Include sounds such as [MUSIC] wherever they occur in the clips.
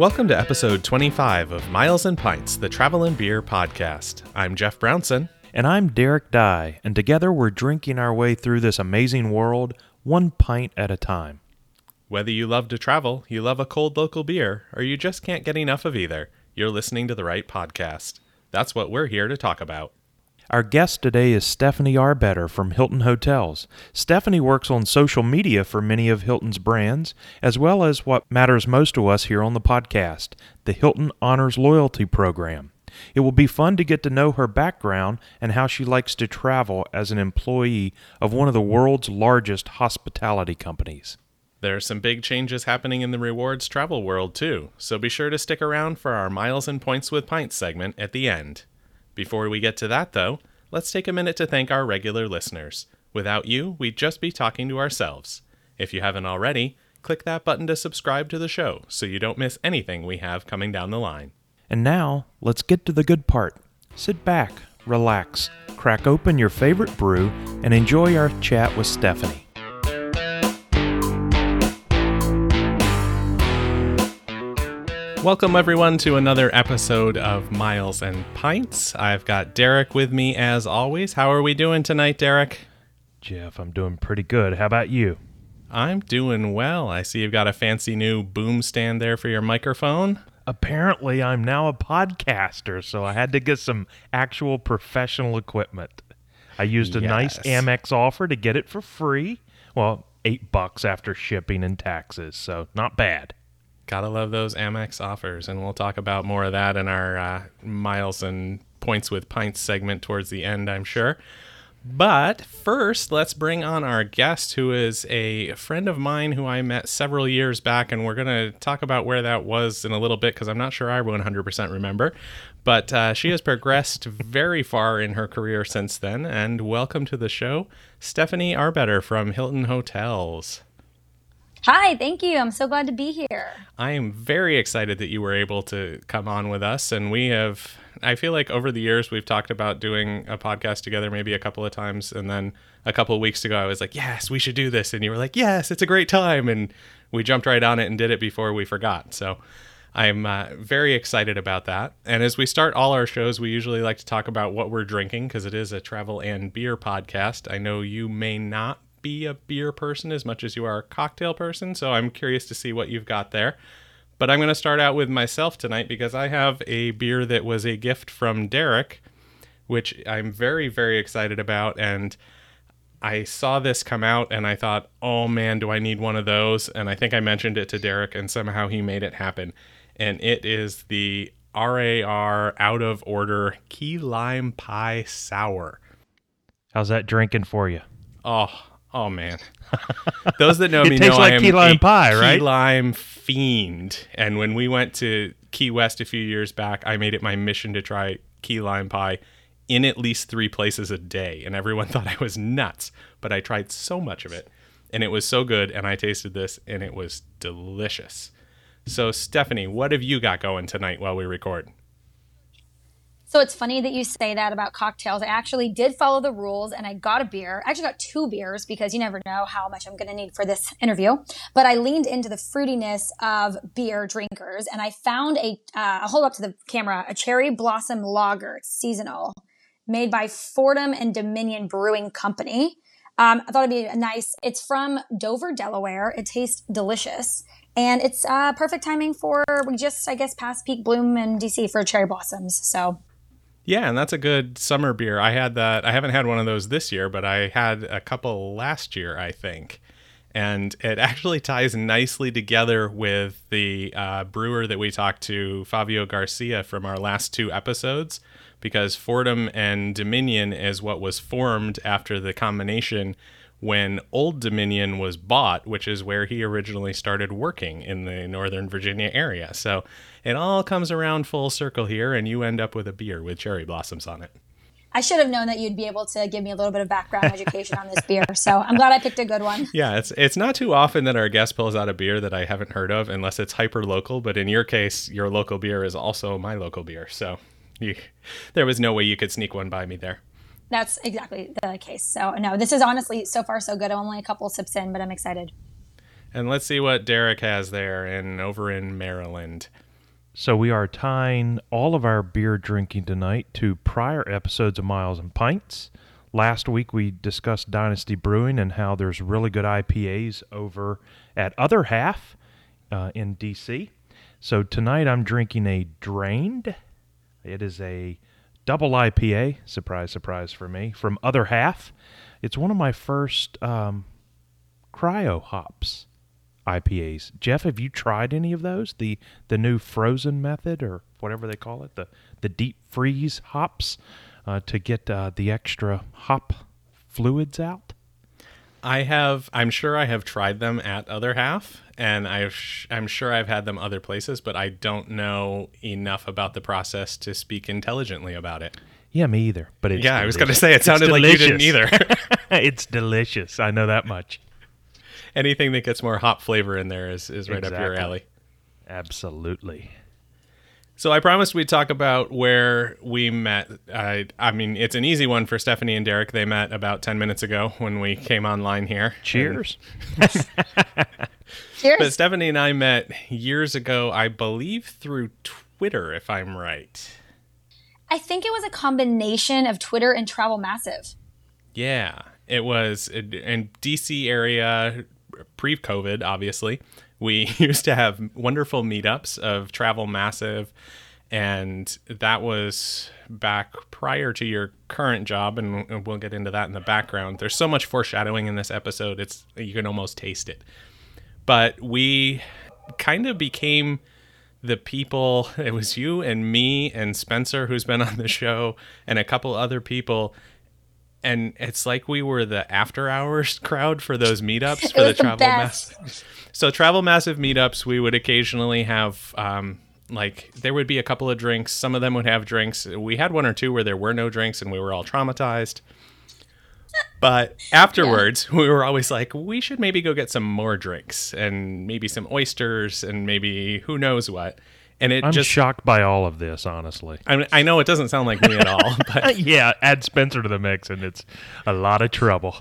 Welcome to episode 25 of Miles and Pints, the Travel and Beer podcast. I'm Jeff Brownson. And I'm Derek Dye, and together we're drinking our way through this amazing world, one pint at a time. Whether you love to travel, you love a cold local beer, or you just can't get enough of either, you're listening to the right podcast. That's what we're here to talk about. Our guest today is Stephanie Arbetter from Hilton Hotels. Stephanie works on social media for many of Hilton's brands, as well as what matters most to us here on the podcast the Hilton Honors Loyalty Program. It will be fun to get to know her background and how she likes to travel as an employee of one of the world's largest hospitality companies. There are some big changes happening in the rewards travel world, too, so be sure to stick around for our Miles and Points with Pints segment at the end. Before we get to that, though, let's take a minute to thank our regular listeners. Without you, we'd just be talking to ourselves. If you haven't already, click that button to subscribe to the show so you don't miss anything we have coming down the line. And now, let's get to the good part. Sit back, relax, crack open your favorite brew, and enjoy our chat with Stephanie. Welcome, everyone, to another episode of Miles and Pints. I've got Derek with me as always. How are we doing tonight, Derek? Jeff, I'm doing pretty good. How about you? I'm doing well. I see you've got a fancy new boom stand there for your microphone. Apparently, I'm now a podcaster, so I had to get some actual professional equipment. I used a nice Amex offer to get it for free. Well, eight bucks after shipping and taxes, so not bad. Gotta love those Amex offers, and we'll talk about more of that in our uh, Miles and Points with Pints segment towards the end, I'm sure. But first, let's bring on our guest, who is a friend of mine who I met several years back, and we're going to talk about where that was in a little bit because I'm not sure I 100% remember. But uh, she has progressed very far in her career since then, and welcome to the show, Stephanie Arbetter from Hilton Hotels. Hi, thank you. I'm so glad to be here. I am very excited that you were able to come on with us. And we have, I feel like over the years, we've talked about doing a podcast together maybe a couple of times. And then a couple of weeks ago, I was like, yes, we should do this. And you were like, yes, it's a great time. And we jumped right on it and did it before we forgot. So I'm uh, very excited about that. And as we start all our shows, we usually like to talk about what we're drinking because it is a travel and beer podcast. I know you may not be a beer person as much as you are a cocktail person. So I'm curious to see what you've got there. But I'm going to start out with myself tonight because I have a beer that was a gift from Derek, which I'm very, very excited about. And I saw this come out and I thought, oh man, do I need one of those? And I think I mentioned it to Derek and somehow he made it happen. And it is the RAR out of order key lime pie sour. How's that drinking for you? Oh, oh man. [LAUGHS] Those that know me know like I am key lime a pie, key right? lime fiend. And when we went to Key West a few years back, I made it my mission to try key lime pie in at least three places a day. And everyone [LAUGHS] thought I was nuts, but I tried so much of it, and it was so good. And I tasted this, and it was delicious. So, Stephanie, what have you got going tonight while we record? So it's funny that you say that about cocktails. I actually did follow the rules and I got a beer. I actually got two beers because you never know how much I'm going to need for this interview. But I leaned into the fruitiness of beer drinkers and I found a, uh, I'll hold up to the camera, a cherry blossom lager. It's seasonal made by Fordham and Dominion Brewing Company. Um, I thought it'd be a nice, it's from Dover, Delaware. It tastes delicious. And it's uh, perfect timing for, we just, I guess, past peak bloom in DC for cherry blossoms. So Yeah, and that's a good summer beer. I had that. I haven't had one of those this year, but I had a couple last year, I think. And it actually ties nicely together with the uh, brewer that we talked to, Fabio Garcia, from our last two episodes, because Fordham and Dominion is what was formed after the combination when Old Dominion was bought, which is where he originally started working in the Northern Virginia area. So it all comes around full circle here, and you end up with a beer with cherry blossoms on it. I should have known that you'd be able to give me a little bit of background education on this beer. So I'm glad I picked a good one. Yeah, it's it's not too often that our guest pulls out a beer that I haven't heard of, unless it's hyper local. But in your case, your local beer is also my local beer, so you, there was no way you could sneak one by me there. That's exactly the case. So no, this is honestly so far so good. I'm only a couple sips in, but I'm excited. And let's see what Derek has there and over in Maryland. So we are tying all of our beer drinking tonight to prior episodes of Miles and Pints. Last week we discussed Dynasty Brewing and how there's really good IPAs over at Other Half uh, in DC. So tonight I'm drinking a Drained. It is a double IPA, surprise, surprise for me, from Other Half. It's one of my first um, cryo hops. IPAs. Jeff, have you tried any of those? The the new frozen method or whatever they call it, the the deep freeze hops uh, to get uh, the extra hop fluids out. I have. I'm sure I have tried them at other half, and I've. I'm sure I've had them other places, but I don't know enough about the process to speak intelligently about it. Yeah, me either. But it's yeah, delicious. I was going to say it sounded like you didn't either. [LAUGHS] [LAUGHS] it's delicious. I know that much anything that gets more hop flavor in there is, is right exactly. up your alley. Absolutely. So I promised we'd talk about where we met. I, I mean, it's an easy one for Stephanie and Derek. They met about 10 minutes ago when we came online here. Cheers. [LAUGHS] Cheers. But Stephanie and I met years ago, I believe through Twitter, if I'm right. I think it was a combination of Twitter and Travel Massive. Yeah, it was in DC area pre COVID, obviously, we [LAUGHS] used to have wonderful meetups of Travel Massive. And that was back prior to your current job, and we'll get into that in the background. There's so much foreshadowing in this episode; it's you can almost taste it. But we kind of became the people. [LAUGHS] It was you and me and Spencer, who's been on the show, and a couple other people and it's like we were the after hours [LAUGHS] crowd for those meetups for the travel massive. [LAUGHS] So travel massive meetups, we would occasionally have um, like there would be a couple of drinks. Some of them would have drinks. We had one or two where there were no drinks, and we were all traumatized. But afterwards, yeah. [LAUGHS] we were always like, we should maybe go get some more drinks and maybe some oysters and maybe who knows what and it I'm just shocked by all of this, honestly. I, mean, I know it doesn't sound like me at all, [LAUGHS] but yeah, add Spencer to the mix, and it's a lot of trouble.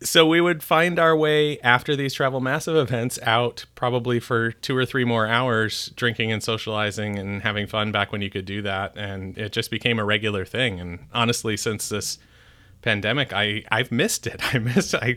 So we would find our way after these travel massive events out probably for two or three more hours drinking and socializing and having fun back when you could do that and it just became a regular thing and honestly since this pandemic I I've missed it. [LAUGHS] I miss I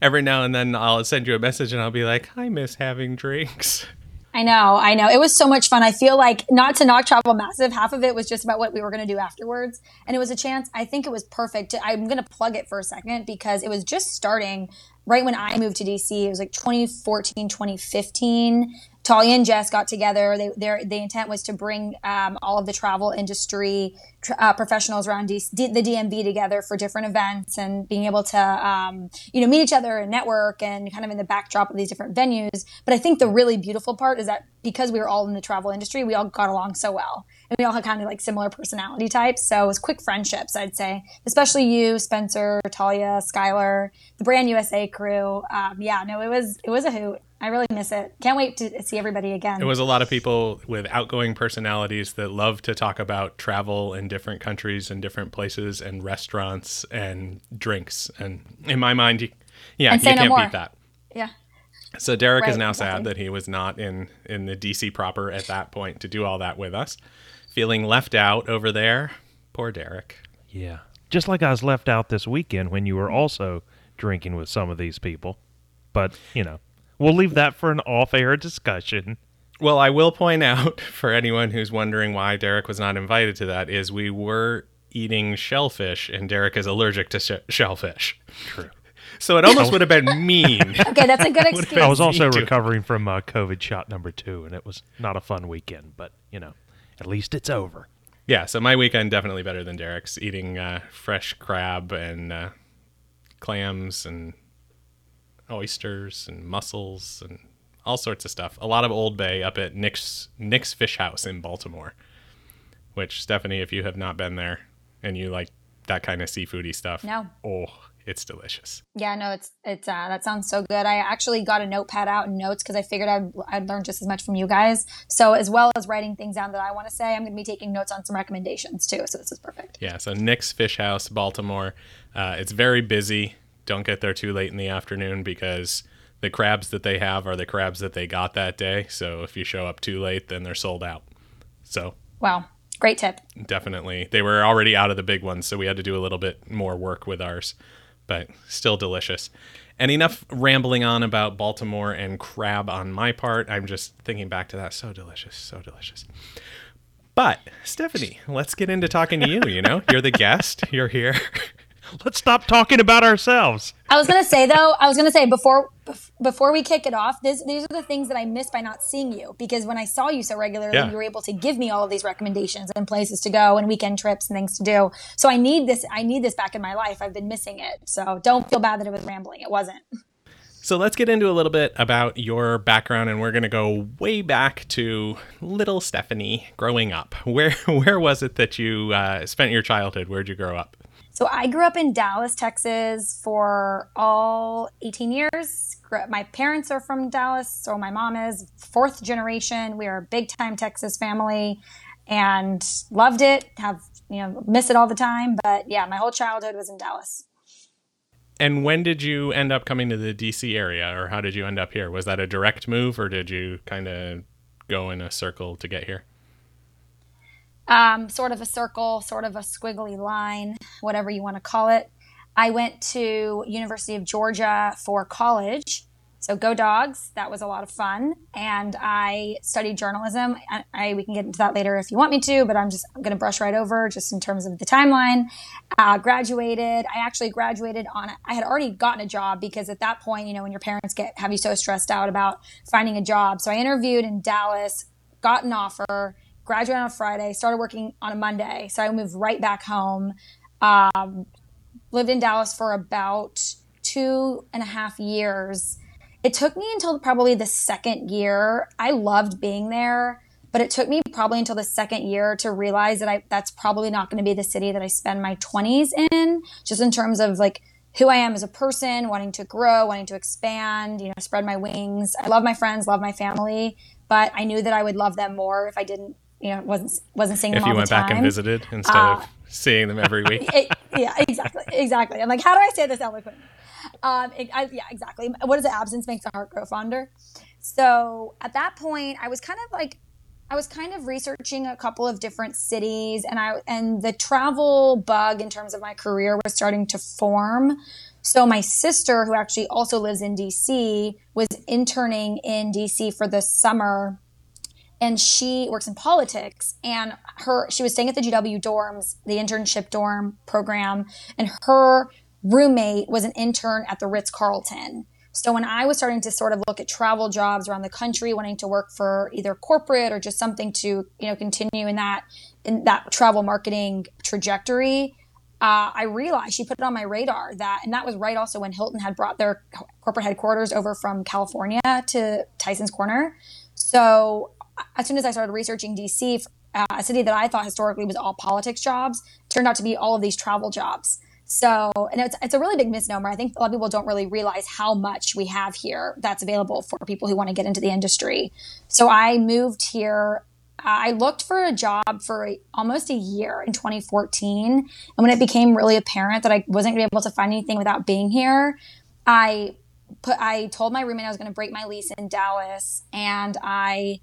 every now and then I'll send you a message and I'll be like I miss having drinks. I know, I know. It was so much fun. I feel like not to knock travel massive, half of it was just about what we were going to do afterwards. And it was a chance. I think it was perfect. I'm going to plug it for a second because it was just starting right when I moved to DC. It was like 2014, 2015. Talia and Jess got together. They, their the intent was to bring um, all of the travel industry uh, professionals around D- the DMV together for different events and being able to um, you know meet each other and network and kind of in the backdrop of these different venues. But I think the really beautiful part is that because we were all in the travel industry, we all got along so well, and we all had kind of like similar personality types. So it was quick friendships, I'd say, especially you, Spencer, Talia, Skylar, the Brand USA crew. Um, yeah, no, it was it was a hoot. I really miss it. Can't wait to see everybody again. It was a lot of people with outgoing personalities that love to talk about travel in different countries and different places and restaurants and drinks. And in my mind, you, yeah, you can't beat that. Yeah. So Derek right, is now exactly. sad that he was not in in the DC proper at that point to do all that with us, feeling left out over there. Poor Derek. Yeah, just like I was left out this weekend when you were also drinking with some of these people. But you know, We'll leave that for an off air discussion. Well, I will point out [LAUGHS] for anyone who's wondering why Derek was not invited to that is we were eating shellfish and Derek is allergic to sh- shellfish. True. [LAUGHS] So it almost would have been mean. [LAUGHS] okay, that's a good excuse. I was also recovering from uh, COVID shot number two, and it was not a fun weekend. But you know, at least it's over. Yeah, so my weekend definitely better than Derek's. Eating uh, fresh crab and uh, clams and oysters and mussels and all sorts of stuff. A lot of Old Bay up at Nick's Nick's Fish House in Baltimore. Which Stephanie, if you have not been there and you like that kind of seafoody stuff, no, oh, it's delicious. Yeah, no, it's it's uh, that sounds so good. I actually got a notepad out and notes because I figured I'd I'd learn just as much from you guys. So as well as writing things down that I want to say, I'm going to be taking notes on some recommendations too. So this is perfect. Yeah. So Nick's Fish House, Baltimore. Uh, it's very busy don't get there too late in the afternoon because the crabs that they have are the crabs that they got that day. So if you show up too late, then they're sold out. So Wow. Great tip. definitely, they were already out of the big ones, so we had to do a little bit more work with ours, but still delicious. And enough rambling on about Baltimore and crab on my part. I'm just thinking back to that. So delicious, so delicious. But Stephanie, let's get into talking to you. You know, you're the guest. You're here. [LAUGHS] Let's stop talking about ourselves. I was gonna say though, I was gonna say before before we kick it off, this, these are the things that I missed by not seeing you because when I saw you so regularly, Yeah. you were able to give me all of these recommendations and places to go and weekend trips and things to do. So I need this. I need this back in my life. I've been missing it. So don't feel bad that it was rambling. It wasn't. So let's get into a little bit about your background, and we're going to go way back to little Stephanie growing up. Where [LAUGHS] where was it that you uh, spent your childhood? Where'd you grow up? So I grew up in Dallas, Texas for all 18 years. My parents are from Dallas, so my mom is fourth generation. We are a big time Texas family and loved it. Have, you know, miss it all the time, but yeah, my whole childhood was in Dallas. And when did you end up coming to the DC area, or how did you end up here? Was that a direct move, or did you kind of go in a circle to get here? Um, sort of a circle, sort of a squiggly line, whatever you want to call it. I went to University of Georgia for college. So go dogs. That was a lot of fun. And I studied journalism. I, I we can get into that later if you want me to, but I'm just going to brush right over just in terms of the timeline. Uh, graduated. I actually graduated on. I had already gotten a job because at that point, you know, when your parents get have you so stressed out about finding a job. So I interviewed in Dallas, got an offer, graduated on a Friday, started working on a Monday. So I moved right back home. Um, lived in Dallas for about two and a half years. It took me until probably the second year. I loved being there, but it took me probably until the second year to realize that I that's probably not going to be the city that I spend my 20s in, just in terms of like who I am as a person, wanting to grow, wanting to expand, you know, spread my wings. I love my friends, love my family, but I knew that I would love them more if I didn't, you know, wasn't wasn't seeing If them if you went back and visited instead Uh, of seeing them every week. [LAUGHS] It- yeah, exactly, exactly. I'm like, how do I say this eloquently? Um, it, I, yeah, exactly. What is it? Absence makes the heart grow fonder. So at that point, I was kind of like, I was kind of researching a couple of different cities, and I and the travel bug in terms of my career was starting to form. So my sister, who actually also lives in DC, was interning in DC for the summer and she works in politics and her she was staying at the GW dorms, the internship dorm program, and her roommate was an intern at the Ritz Carlton. So when I was starting to sort of look at travel jobs around the country, wanting to work for either corporate or just something to you know continue in that in that travel marketing trajectory, uh, I realized she put it on my radar that, and that was right also when Hilton had brought their corporate headquarters over from California to Tyson's Corner. So as soon as I started researching DC, uh, a city that I thought historically was all politics jobs, turned out to be all of these travel jobs. So, and it's, it's a really big misnomer. I think a lot of people don't really realize how much we have here that's available for people who want to get into the industry. So I moved here. uh, I looked for a job for almost a year in 2014. And when it became really apparent that I wasn't going to be able to find anything without being here, I put, I told my roommate I was going to break my lease in Dallas and I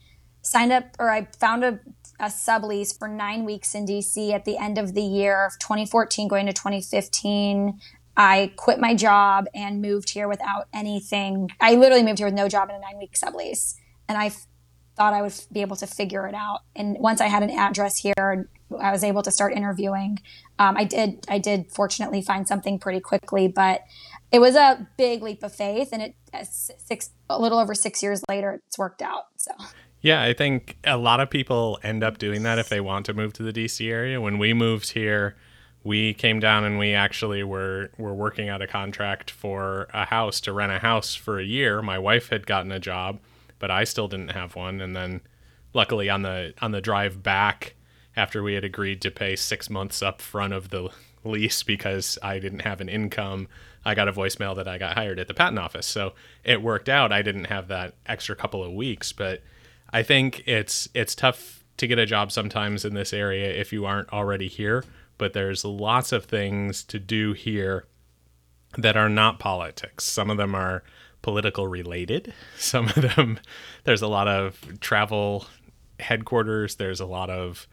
signed up or I found a, a sublease for nine weeks in DC at the end of the year of 2014 going to 2015. I quit my job and moved here without anything. I literally moved here with no job and a nine week sublease. And I f- thought I would f- be able to figure it out. And once I had an address here, I was able to start interviewing. Um, I did, I did fortunately find something pretty quickly, but it was a big leap of faith. And it, uh, six, a little over six years later, it's worked out. So. Yeah, I think a lot of people end up doing that if they want to move to the DC area. When we moved here, we came down and we actually were were working out a contract for a house to rent a house for a year. My wife had gotten a job, but I still didn't have one. And then, luckily, on the on the drive back, after we had agreed to pay six months up front of the lease because I didn't have an income, I got a voicemail that I got hired at the patent office. So it worked out. I didn't have that extra couple of weeks, but I think it's it's tough to get a job sometimes in this area if you aren't already here. But there's lots of things to do here that are not politics. Some of them are political related. [LAUGHS] Some of them there's a lot of travel headquarters. There's a lot of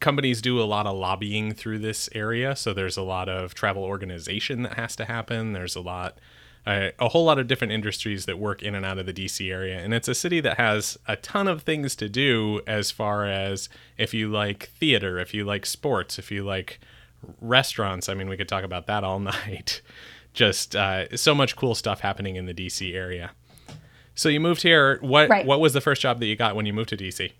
companies do a lot of lobbying through this area, so there's a lot of travel organization that has to happen. There's a lot uh, a whole lot of different industries that work in and out of the DC area. And it's a city that has a ton of things to do as far as if you like theater, if you like sports, if you like restaurants. I mean, we could talk about that all [LAUGHS] night. Just uh, so much cool stuff happening in the DC area. So you moved here. What right. what was the first job that you got when you moved to DC?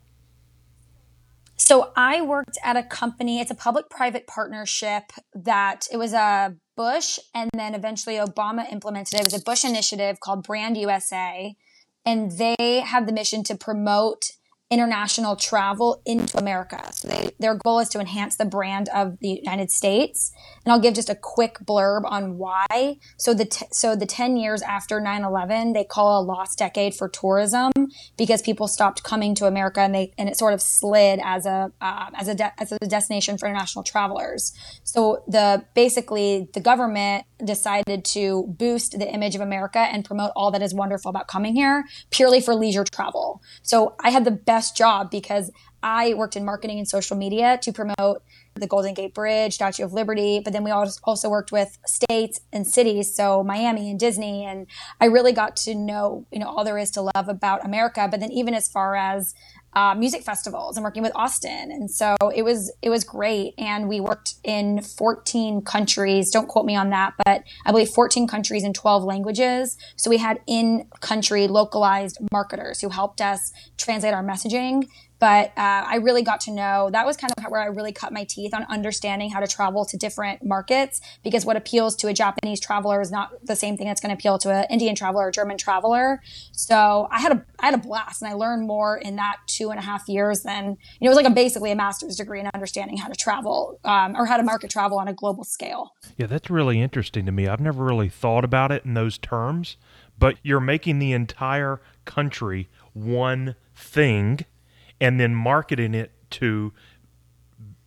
So I worked at a company. It's a public-private partnership that it was a Bush and then eventually Obama implemented it. It was a Bush initiative called Brand USA, and they have the mission to promote international travel into America. So they, their goal is to enhance the brand of the United States. And I'll give just a quick blurb on why. So the t- so the 10 years after 9/11, they call a lost decade for tourism because people stopped coming to America and they and it sort of slid as a uh, as a de- as a destination for international travelers. So the basically the government decided to boost the image of America and promote all that is wonderful about coming here purely for leisure travel. So I had the best job because I worked in marketing and social media to promote the Golden Gate Bridge, Statue of Liberty, but then we also worked with states and cities, so Miami and Disney, and I really got to know, you know, all there is to love about America. But then even as far as uh, music festivals and working with Austin. And so it was it was great. And we worked in 14 countries. Don't quote me on that, but I believe 14 countries in 12 languages. So we had in country localized marketers who helped us translate our messaging but uh, I really got to know that was kind of where I really cut my teeth on understanding how to travel to different markets because what appeals to a Japanese traveler is not the same thing that's going to appeal to an Indian traveler or German traveler. So I had a I had a blast and I learned more in that two and a half years than you know it was like a basically a master's degree in understanding how to travel um, or how to market travel on a global scale. Yeah, that's really interesting to me. I've never really thought about it in those terms, but you're making the entire country one thing and then marketing it to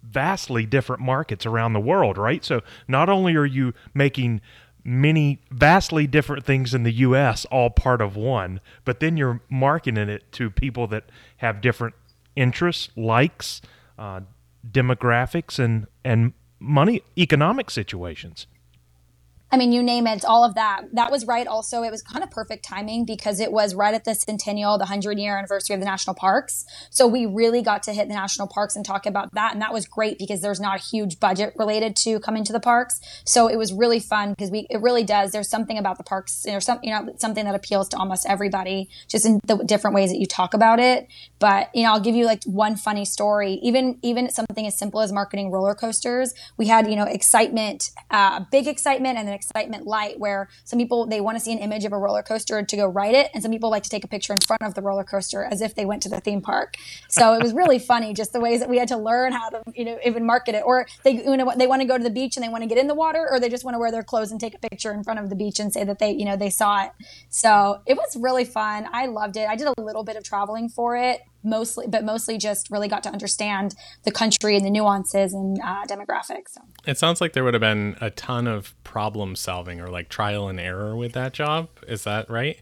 vastly different markets around the world, right? So not only are you making many vastly different things in the US all part of one, but then you're marketing it to people that have different interests, likes, uh, demographics and and money economic situations. I mean, you name it, all of that. That was right. Also, it was kind of perfect timing because it was right at the centennial, the 100 year anniversary of the national parks. So we really got to hit the national parks and talk about that. And that was great because there's not a huge budget related to coming to the parks. So it was really fun because we, it really does. There's something about the parks, there's some, you know, something that appeals to almost everybody, just in the different ways that you talk about it. But, you know, I'll give you like one funny story. Even, even something as simple as marketing roller coasters. We had, you know, excitement, uh, big excitement and then excitement light where some people they want to see an image of a roller coaster to go ride it and some people like to take a picture in front of the roller coaster as if they went to the theme park. So it was really funny just the ways that we had to learn how to you know even market it. Or they you know they want to go to the beach and they want to get in the water or they just want to wear their clothes and take a picture in front of the beach and say that they you know they saw it. So it was really fun. I loved it. I did a little bit of traveling for it mostly, but mostly just really got to understand the country and the nuances and uh, demographics. So. It sounds like there would have been a ton of problem solving or like trial and error with that job. Is that right?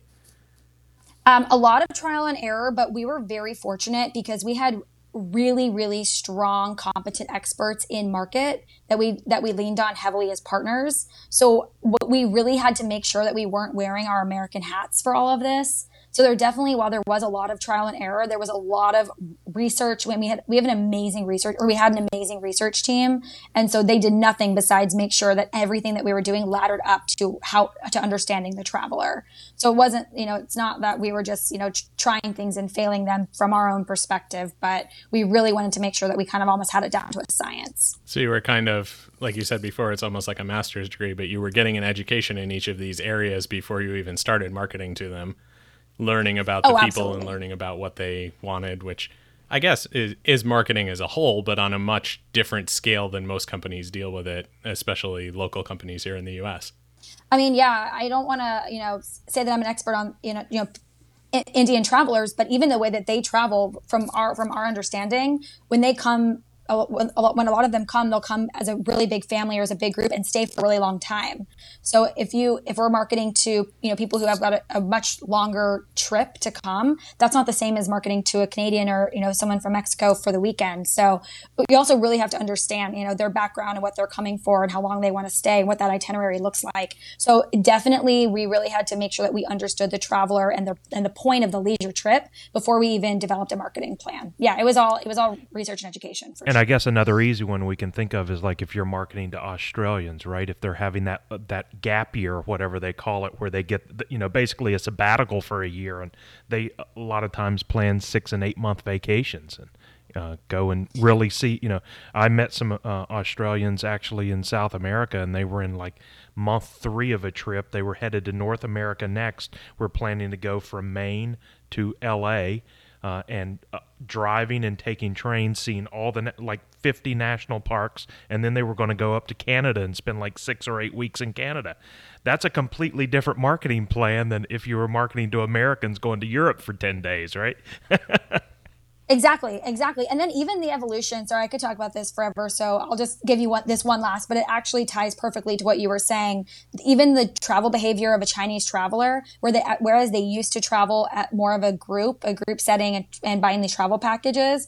Um, a lot of trial and error, but we were very fortunate because we had really really strong competent experts in market that we that we leaned on heavily as partners so what we really had to make sure that we weren't wearing our american hats for all of this so there definitely, while there was a lot of trial and error, there was a lot of research. When we had, we have an amazing research, or we had an amazing research team, and so they did nothing besides make sure that everything that we were doing laddered up to how to understanding the traveler. So it wasn't, you know, it's not that we were just, you know, trying things and failing them from our own perspective, but we really wanted to make sure that we kind of almost had it down to a science. So you were kind of, like you said before, it's almost like a master's degree, but you were getting an education in each of these areas before you even started marketing to them learning about oh, the oh, people and learning about what they wanted, which I guess is, is marketing as a whole, but on a much different scale than most companies deal with it, especially local companies here in the U.S. I mean, yeah, I don't want to, you know, say that I'm an expert on, you know, you know, Indian travelers, but even the way that they travel from our from our understanding, when they come when a lot of them come, they'll come as a really big family or as a big group and stay for a really long time. So if you if we're marketing to you know people who have got a, a much longer trip to come, that's not the same as marketing to a Canadian or you know someone from Mexico for the weekend. So you also really have to understand you know their background and what they're coming for and how long they want to stay and what that itinerary looks like. So definitely, we really had to make sure that we understood the traveler and the and the point of the leisure trip before we even developed a marketing plan. Yeah, it was all it was all research and education. and sure. I guess another easy one we can think of is like if you're marketing to Australians, right? If they're having that that gap year or whatever they call it, where they get you know basically a sabbatical for a year, and they a lot of times plan six and eight month vacations and. Uh, go and really see. You know, I met some uh, Australians actually in South America, and they were in like month three of a trip. They were headed to North America next. We're planning to go from Maine to L.A uh, and uh, driving and taking trains, seeing all the like 50 national parks, and then they were going to go up to Canada and spend like six or eight weeks in Canada. That's a completely different marketing plan than if you were marketing to Americans going to Europe for 10 days, right? [LAUGHS] Exactly, exactly. And then even the evolution, sorry, I could talk about this forever. So I'll just give you one, this one last, but it actually ties perfectly to what you were saying. Even the travel behavior of a Chinese traveler, where they, whereas they used to travel at more of a group, a group setting and, and buying these travel packages,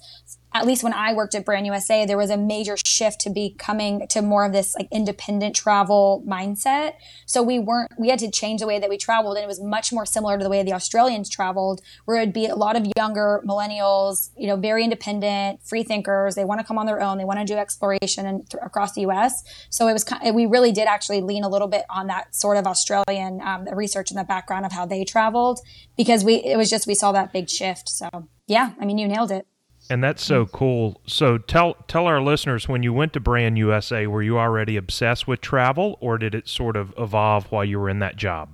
at least when I worked at Brand USA, there was a major shift to becoming to more of this like independent travel mindset. So we weren't, we had to change the way that we traveled and it was much more similar to the way the Australians traveled, where it'd be a lot of younger millennials, you know, very independent, free thinkers. They want to come on their own. They want to do exploration and th- across the U.S. So it was, we really did actually lean a little bit on that sort of Australian um, research in the background of how they traveled because we, it was just, we saw that big shift. So yeah, I mean, you nailed it. And that's so mm. cool. So tell tell our listeners when you went to Brand USA, were you already obsessed with travel, or did it sort of evolve while you were in that job?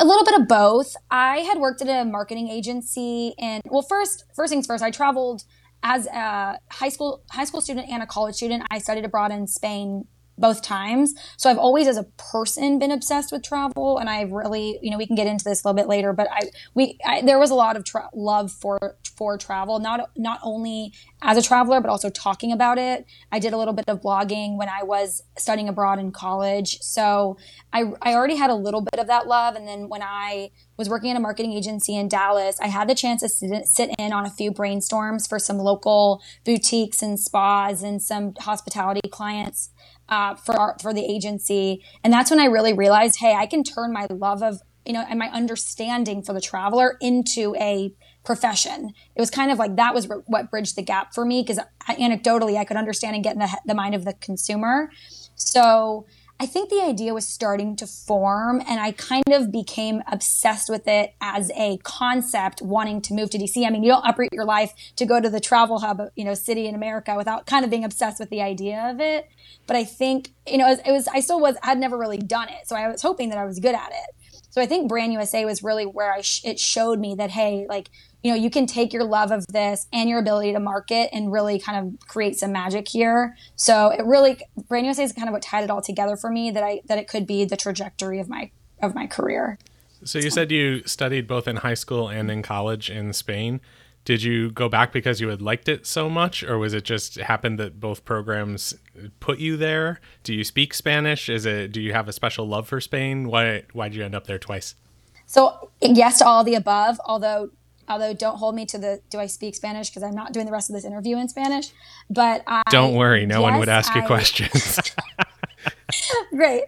A little bit of both. I had worked at a marketing agency, and well, first first things first, I traveled as a high school high school student and a college student. I studied abroad in Spain both times. So I've always, as a person, been obsessed with travel, and I've really, you know, we can get into this a little bit later, but I, we, I, there was a lot of tra- love for for travel, not not only as a traveler, but also talking about it. I did a little bit of blogging when I was studying abroad in college, so I, I already had a little bit of that love. And then when I was working at a marketing agency in Dallas, I had the chance to sit, sit in on a few brainstorms for some local boutiques and spas and some hospitality clients uh, for our, for the agency. And that's when I really realized, hey, I can turn my love of you know and my understanding for the traveler into a profession. It was kind of like that was what bridged the gap for me because anecdotally I could understand and get in the, the mind of the consumer. So I think the idea was starting to form and I kind of became obsessed with it as a concept wanting to move to DC. I mean, you don't uproot your life to go to the travel hub, you know, city in America without kind of being obsessed with the idea of it. But I think, you know, it was, it was I still was, I'd never really done it. So I was hoping that I was good at it. So I think Brand USA was really where I sh- it showed me that hey, like you know, you can take your love of this and your ability to market and really kind of create some magic here. So it really Brand USA is kind of what tied it all together for me that I that it could be the trajectory of my of my career. So you said you studied both in high school and in college in Spain. Did you go back because you had liked it so much, or was it just happened that both programs put you there? Do you speak Spanish? Is it? Do you have a special love for Spain? Why? Why did you end up there twice? So yes to all the above. Although although don't hold me to the do I speak Spanish because I'm not doing the rest of this interview in Spanish. But I, don't worry, no yes, one would ask I, you questions. [LAUGHS] Great.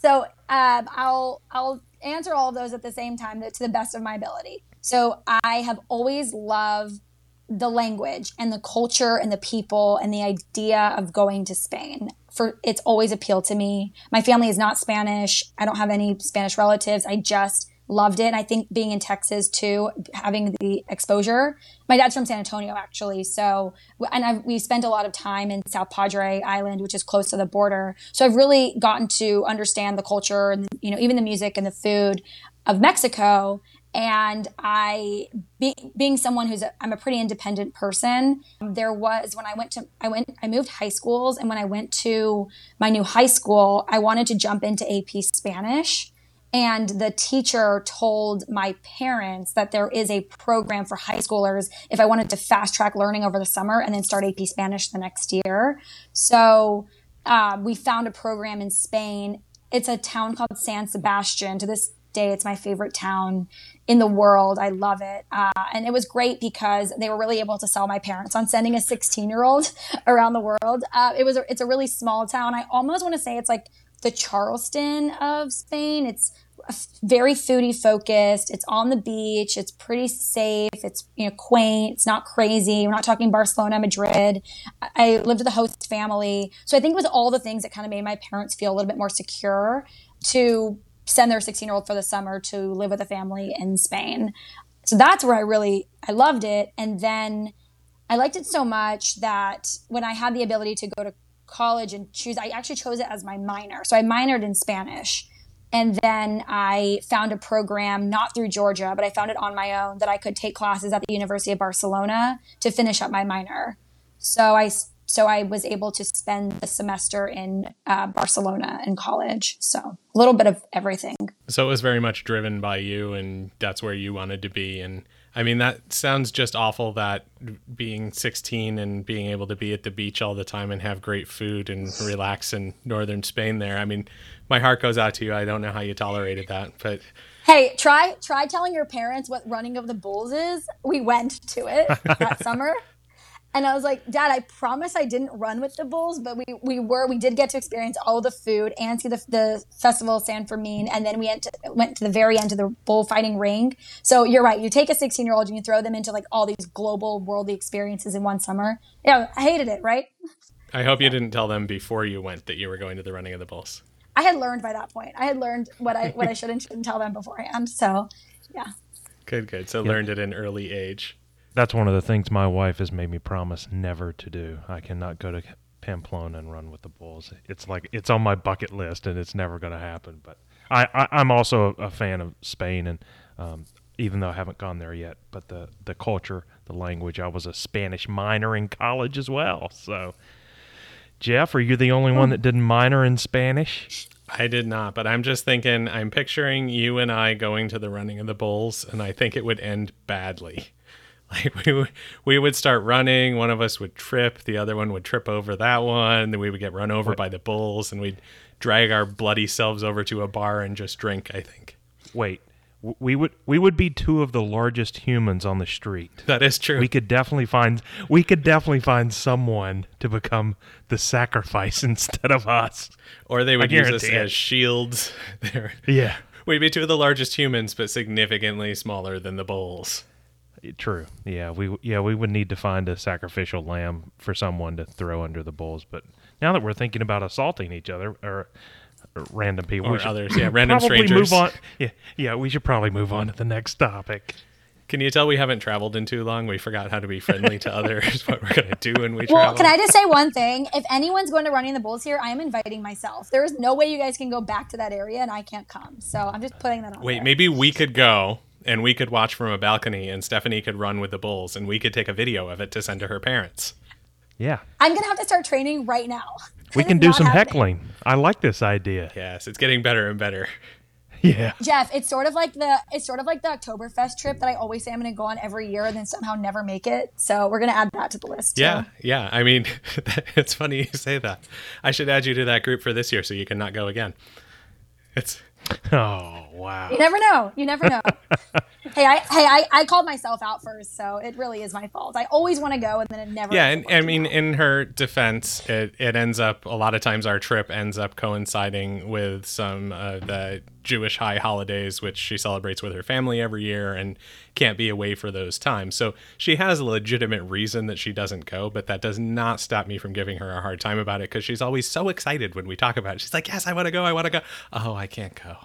So um, I'll I'll answer all of those at the same time to the best of my ability. So I have always loved the language and the culture and the people and the idea of going to Spain. For it's always appealed to me. My family is not Spanish. I don't have any Spanish relatives. I just loved it. I think being in Texas too, having the exposure. My dad's from San Antonio actually, so and I've, we spent a lot of time in South Padre Island, which is close to the border. So I've really gotten to understand the culture and you know even the music and the food of Mexico. And I, be, being someone who's I'm a pretty independent person. There was when I went to I went I moved high schools, and when I went to my new high school, I wanted to jump into AP Spanish And the teacher told my parents that there is a program for high schoolers if I wanted to fast track learning over the summer and then start AP Spanish the next year. So uh, we found a program in Spain. It's a town called San Sebastian. To this day, it's my favorite town in the world. I love it. Uh, and it was great because they were really able to sell my parents on sending a 16 year old [LAUGHS] around the world. Uh, it was, a, it's a really small town. I almost want to say it's like the Charleston of Spain. It's very foodie focused. It's on the beach. It's pretty safe. It's you know quaint. It's not crazy. We're not talking Barcelona, Madrid. I lived with a host family, so I think it was all the things that kind of made my parents feel a little bit more secure to send their 16 year old for the summer to live with a family in Spain. So that's where I really I loved it, and then I liked it so much that when I had the ability to go to college and choose, I actually chose it as my minor. So I minored in Spanish. And then I found a program, not through Georgia, but I found it on my own that I could take classes at the University of Barcelona to finish up my minor. So I, so I was able to spend the semester in uh, Barcelona in college. So a little bit of everything. So it was very much driven by you, and that's where you wanted to be. And I mean, that sounds just awful that being 16 and being able to be at the beach all the time and have great food and relax in northern Spain there. I mean, my heart goes out to you. I don't know how you tolerated that, but hey, try try telling your parents what running of the bulls is. We went to it that [LAUGHS] summer. And I was like, Dad, I promise I didn't run with the bulls, but we, we were, we did get to experience all the food and see the, the festival of San Fermin. And then we went to, went to the very end of the bullfighting ring. So you're right. You take a 16 year old and you throw them into like all these global worldly experiences in one summer. Yeah. I hated it. Right. I hope you didn't tell them before you went that you were going to the running of the bulls. I had learned by that point. I had learned what I, what I should and shouldn't tell them beforehand. So yeah. Good, good. So learned at an early age that's one of the things my wife has made me promise never to do. I cannot go to Pamplona and run with the bulls. It's like it's on my bucket list, and it's never going to happen. But I, I, am also a, fan of Spain, and um, even though I haven't gone there yet, but the the culture, the language. I was a Spanish minor in college as well. So, Jeff, are you the only one that didn't minor in Spanish? I did not, but I'm just thinking. I'm picturing you and I going to the running of the bulls, and I think it would end badly. [LAUGHS] Like we we would start running, one of us would trip, the other one would trip over that one, then we would get run over by the bulls, and we'd drag our bloody selves over to a bar and just drink. I think. Wait, we would we would be two of the largest humans on the street. That is true. We could definitely find we could definitely find someone to become the sacrifice [LAUGHS] instead of us. Or they would use us it. as shields. [LAUGHS] yeah. We'd be two of the largest humans, but significantly smaller than the bulls. True. Yeah, we yeah we would need to find a sacrificial lamb for someone to throw under the bulls. But now that we're thinking about assaulting each other or, or random people or others, yeah, [LAUGHS] random strangers. Move on. Yeah, yeah, we should probably move on to the next topic. Can you tell we haven't traveled in too long? We forgot how to be friendly to [LAUGHS] others. What we're gonna do when we well, travel. can I just say one thing? If anyone's going to running the bulls here, I am inviting myself. There is no way you guys can go back to that area, and I can't come. So I'm just putting that on. Wait, there. maybe we could go and we could watch from a balcony and Stephanie could run with the bulls and we could take a video of it to send to her parents. Yeah. I'm going to have to start training right now. We can do some happening. heckling. I like this idea. Yes, it's getting better and better. [LAUGHS] Yeah. Jeff, it's sort of like the it's sort of like the Oktoberfest trip that I always say I'm going to go on every year and then somehow never make it. So we're going to add that to the list. Too. Yeah, yeah. I mean, [LAUGHS] it's funny you say that. I should add you to that group for this year so you can not go again. It's [LAUGHS] Oh wow! You never know. You never know. [LAUGHS] hey, I hey I, I called myself out first, so it really is my fault. I always want to go, and then it never. Yeah, and I mean, in her defense, it it ends up a lot of times our trip ends up coinciding with some of the Jewish high holidays, which she celebrates with her family every year, and can't be away for those times. So she has a legitimate reason that she doesn't go, but that does not stop me from giving her a hard time about it because she's always so excited when we talk about it. She's like, "Yes, I want to go. I want to go." Oh, I can't go.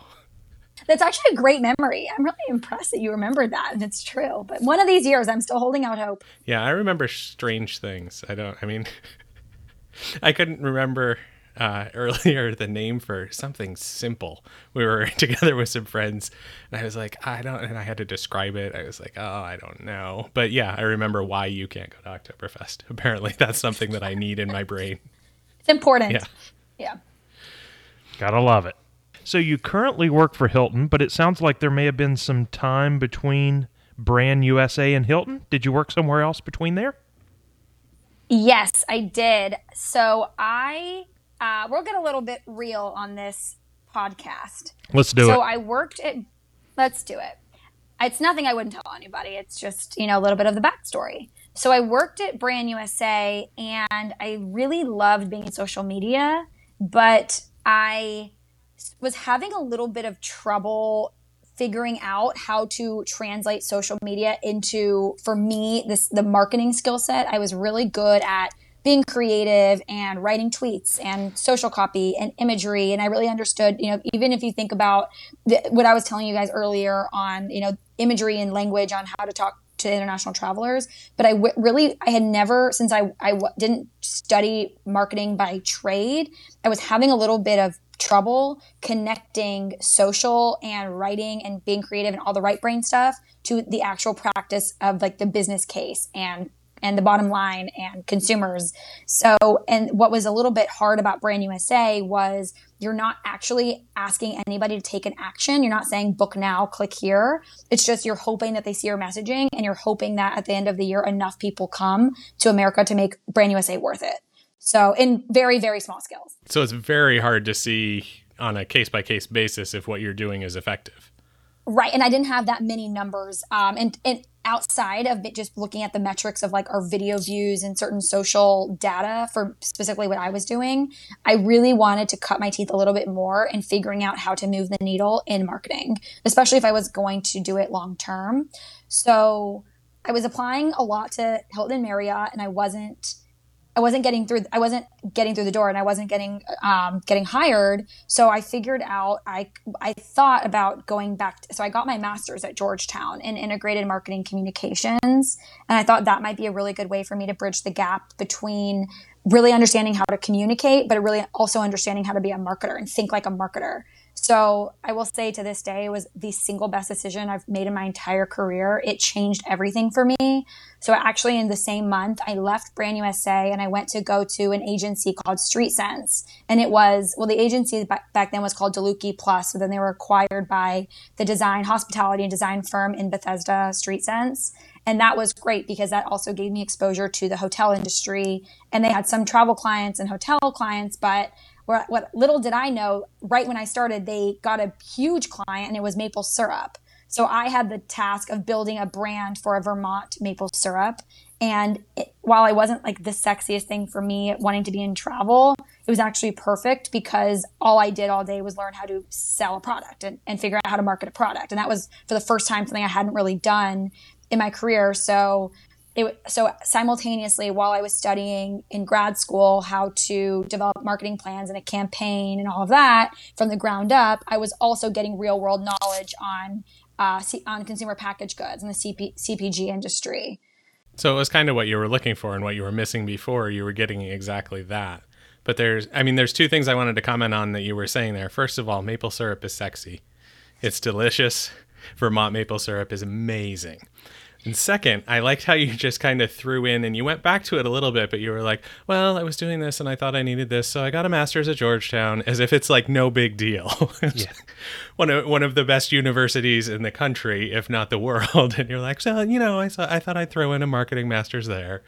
That's actually a great memory. I'm really impressed that you remembered that, and it's true. But one of these years, I'm still holding out hope. Yeah, I remember strange things. I don't. I mean, [LAUGHS] I couldn't remember uh, [LAUGHS] earlier the name for something simple. We were [LAUGHS] together with some friends, and I was like, I don't, and I had to describe it. I was like, oh, I don't know. But yeah, I remember why you can't go to Oktoberfest. Apparently, that's something that I need in my brain. It's important. Yeah. Yeah. Gotta love it. So you currently work for Hilton, but it sounds like there may have been some time between Brand USA and Hilton. Did you work somewhere else between there? Yes, I did. So I uh, we'll get a little bit real on this podcast. Let's do so it. So I worked at. Let's do it. It's nothing I wouldn't tell anybody. It's just you know a little bit of the backstory. So I worked at Brand USA, and I really loved being in social media, but I was having a little bit of trouble figuring out how to translate social media into for me this the marketing skill set. I was really good at being creative and writing tweets and social copy and imagery. And i really understood you know even if you think about the, what i was telling you guys earlier on you know imagery and language on how to talk to international travelers. But I w- really i had never since I I w- didn't study marketing by trade i was having a little bit of trouble connecting social and writing and being creative and all the right brain stuff to the actual practice of like the business case and and the bottom line and consumers. So, and what was a little bit hard about Brand USA was you're not actually asking anybody to take an action. You're not saying book now, click here. It's just you're hoping that they see your messaging and you're hoping that at the end of the year, enough people come to America to make Brand USA worth it. So, in very, very small scales. So, it's very hard to see on a case by case basis if what you're doing is effective. Right. And I didn't have that many numbers. Um, and, and outside of just looking at the metrics of like our video views and certain social data for specifically what I was doing, I really wanted to cut my teeth a little bit more in figuring out how to move the needle in marketing, especially if I was going to do it long term. So I was applying a lot to Hilton Marriott and I wasn't I wasn't getting through. I wasn't getting through the door, and I wasn't getting um, getting hired. So I figured out. I I thought about going back. To, so I got my master's at Georgetown in integrated marketing communications, and I thought that might be a really good way for me to bridge the gap between really understanding how to communicate, but really also understanding how to be a marketer and think like a marketer. So I will say to this day, it was the single best decision I've made in my entire career. It changed everything for me. So actually, in the same month, I left Brand USA and I went to go to an agency called Street Sense. And it was, well, the agency back then was called Delucchi Plus. So then they were acquired by the design, hospitality, and design firm in Bethesda, Street Sense. And that was great because that also gave me exposure to the hotel industry. And they had some travel clients and hotel clients, but what little did I know, right when I started, they got a huge client and it was maple syrup. So I had the task of building a brand for a Vermont maple syrup. And it, while I wasn't like the sexiest thing for me wanting to be in travel, it was actually perfect because all I did all day was learn how to sell a product and, and figure out how to market a product. And that was for the first time something I hadn't really done in my career. So it, so simultaneously while i was studying in grad school how to develop marketing plans and a campaign and all of that from the ground up i was also getting real world knowledge on uh, on consumer packaged goods and the CP- cpg industry. So it was kind of what you were looking for and what you were missing before. You were getting exactly that. But there's i mean there's two things i wanted to comment on that you were saying there. First of all maple syrup is sexy. It's delicious. Vermont maple syrup is amazing and second, I liked how you just kind of threw in and you went back to it a little bit, but you were like, well, I was doing this and I thought I needed this. So I got a master's at Georgetown as if it's like no big deal. [LAUGHS] yeah. one, of, one of the best universities in the country, if not the world. [LAUGHS] And you're like, so, you know, I, saw, I thought I'd throw in a marketing master's there.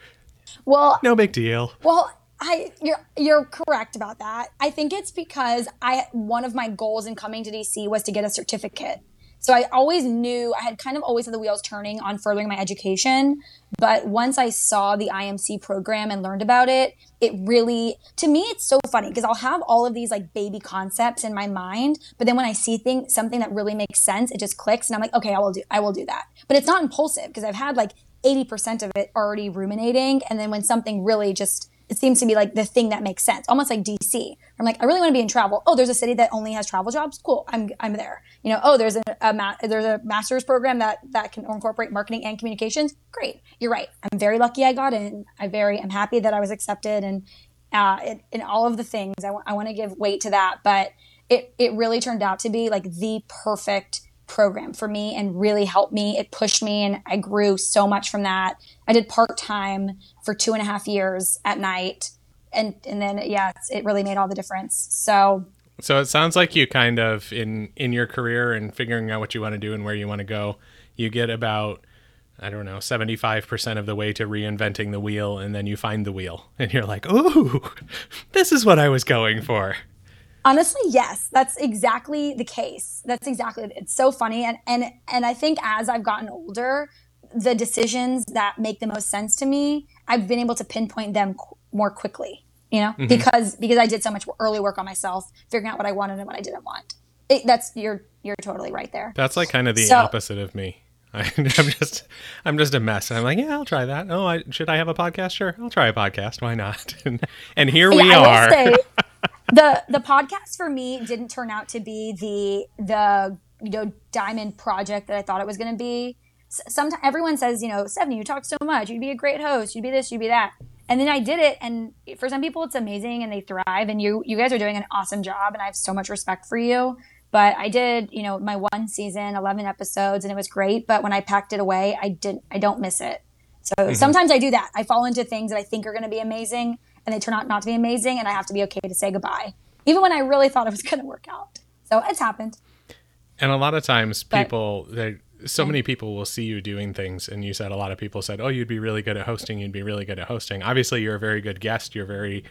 Well, no big deal. Well, I you're you're correct about that. I think it's because I one of my goals in coming to DC was to get a certificate. So I always knew I had kind of always had the wheels turning on furthering my education. But once I saw the IMC program and learned about it, it really, to me, it's so funny because I'll have all of these like baby concepts in my mind. But then when I see things, something that really makes sense, it just clicks and I'm like, okay, I will do, I will do that. But it's not impulsive because I've had like 80% of it already ruminating. And then when something really just it seems to be like the thing that makes sense, almost like DC. I'm like, I really want to be in travel. Oh, there's a city that only has travel jobs. Cool, I'm I'm there. You know, oh, there's a, a ma- there's a master's program that that can incorporate marketing and communications. Great, you're right. I'm very lucky I got in. I very I'm happy that I was accepted and uh, in all of the things. I, w- I want to give weight to that, but it it really turned out to be like the perfect program for me and really helped me. It pushed me and I grew so much from that. I did part time for two and a half years at night. And, and then, yeah, it really made all the difference. So So it sounds like you kind of in in your career and figuring out what you want to do and where you want to go, you get about I don't know, 75% of the way to reinventing the wheel and then you find the wheel [LAUGHS] and you're like, "Ooh, [LAUGHS] this is what I was going for." Honestly, yes, that's exactly the case. That's exactly it's so funny and and and I think as I've gotten older, the decisions that make the most sense to me, I've been able to pinpoint them qu- more quickly, you know, mm-hmm. because because I did so much early work on myself, figuring out what I wanted and what I didn't want. It, that's you're you're totally right there. That's like kind of the so, opposite of me. [LAUGHS] I, am just I'm just a mess. I'm like, yeah, I'll try that. Oh, I, should I have a podcast? Sure, I'll try a podcast. Why not? [LAUGHS] And, and here we yeah, are. Say, [LAUGHS] the the podcast for me didn't turn out to be the the you know diamond project that I thought it was going to be. Sometimes everyone says, you know, Stephanie, you talk so much. You'd be a great host. You'd be this. You'd be that. And then I did it, and for some people, it's amazing and they thrive. And you you guys are doing an awesome job, and I have so much respect for you. But I did, you know, my one season, 11 episodes, and it was great. But when I packed it away, I didn't, I don't miss it. So mm-hmm. sometimes I do that. I fall into things that I think are going to be amazing and they turn out not to be amazing. And I have to be okay to say goodbye, even when I really thought it was going to work out. So it's happened. And a lot of times people, they, so many people will see you doing things and you said a lot of people said oh you'd be really good at hosting you'd be really good at hosting obviously you're a very good guest you're very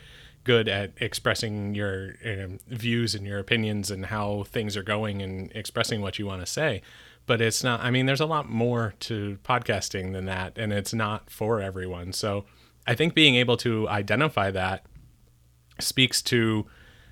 good at expressing your um, views and your opinions and how things are going and expressing what you want to say. But it's not, I mean, there's a lot more to podcasting than that, and it's not for everyone. So I think being able to identify that speaks to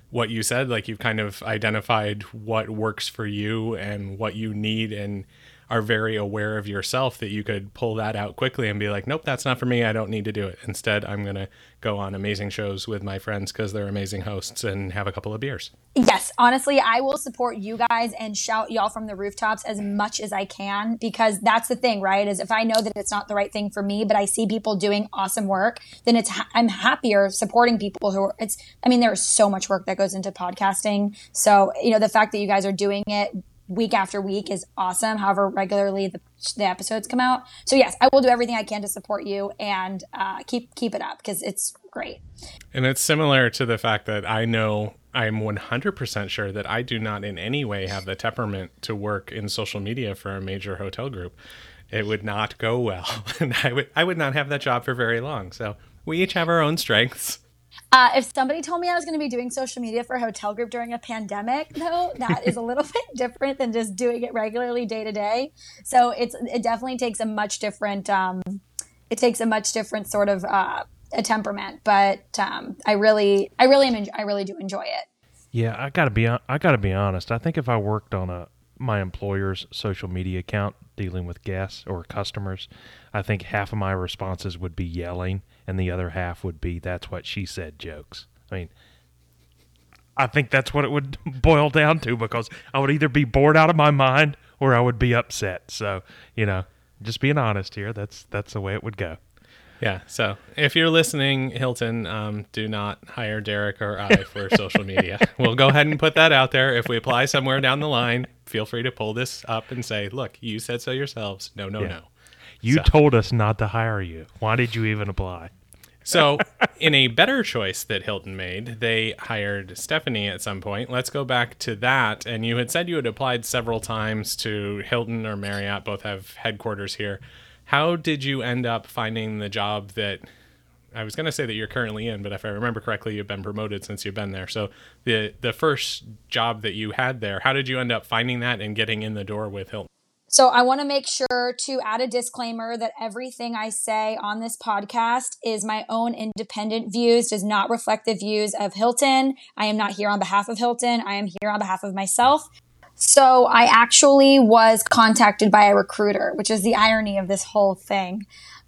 what you said. Like you've kind of identified what works for you and what you need and are very aware of yourself that you could pull that out quickly and be like, nope, that's not for me. I don't need to do it. Instead, I'm going to go on amazing shows with my friends because they're amazing hosts and have a couple of beers. Yes, honestly, I will support you guys and shout y'all from the rooftops as much as I can because that's the thing, right? Is if I know that it's not the right thing for me, but I see people doing awesome work, then it's I'm happier supporting people who are it's I mean there is so much work that goes into podcasting. So, you know, the fact that you guys are doing it week after week is awesome. However, regularly the, the episodes come out. So yes, I will do everything I can to support you and uh, keep keep it up because it's great. And it's similar to the fact that I know I'm 100% sure that I do not in any way have the temperament to work in social media for a major hotel group. It would not go well, [LAUGHS] and I would I would not have that job for very long. So we each have our own strengths. Uh, if somebody told me I was going to be doing social media for a hotel group during a pandemic, though, that is a little [LAUGHS] bit different than just doing it regularly day to day. So it's it definitely takes a much different um, it takes a much different sort of uh, a temperament. But um, I really I really am I really do enjoy it. Yeah, I gotta be I gotta be honest. I think if I worked on a my employer's social media account dealing with guests or customers, I think half of my responses would be yelling and the other half would be that's what she said jokes. I mean, I think that's what it would [LAUGHS] boil down to because I would either be bored out of my mind or I would be upset. So, you know, just being honest here, that's that's the way it would go. Yeah. So if you're listening, Hilton, um, do not hire Derek or I for [LAUGHS] social media. We'll go ahead and put that out there. If we apply somewhere down the line, feel free to pull this up and say, look, you said so yourselves. No, no, yeah. no. You so. told us not to hire you. Why did you even apply? So, in a better choice that Hilton made, they hired Stephanie at some point. Let's go back to that. And you had said you had applied several times to Hilton or Marriott, both have headquarters here. How did you end up finding the job that I was going to say that you're currently in, but if I remember correctly, you've been promoted since you've been there. So the the first job that you had there, how did you end up finding that and getting in the door with Hilton? So I want to make sure to add a disclaimer that everything I say on this podcast is my own independent views, does not reflect the views of Hilton. I am not here on behalf of Hilton. I am here on behalf of myself. So I actually was contacted by a recruiter, which is the irony of this whole thing.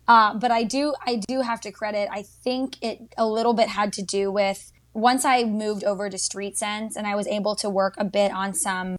Uh, but I do, I do have to credit. I think it a little bit had to do with once I moved over to Street Sense and I was able to work a bit on some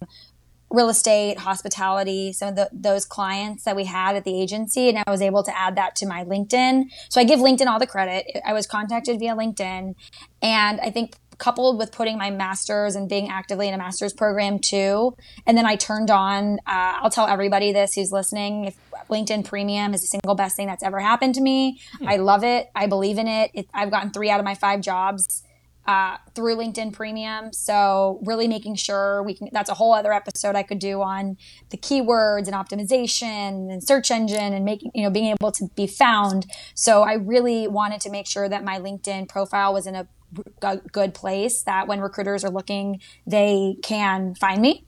real estate, hospitality, some of the, those clients that we had at the agency. And I was able to add that to my LinkedIn. So I give LinkedIn all the credit. I was contacted via LinkedIn. And I think coupled with putting my master's and being actively in a master's program too. And then I turned on, uh, I'll tell everybody this who's listening. If LinkedIn premium is the single best thing that's ever happened to me. Hmm. I love it. I believe in it. it. I've gotten three out of my five jobs uh, through LinkedIn Premium. So really making sure we can. That's a whole other episode I could do on the keywords and optimization and search engine and making you know being able to be found. So I really wanted to make sure that my LinkedIn profile was in a good place that when recruiters are looking, they can find me.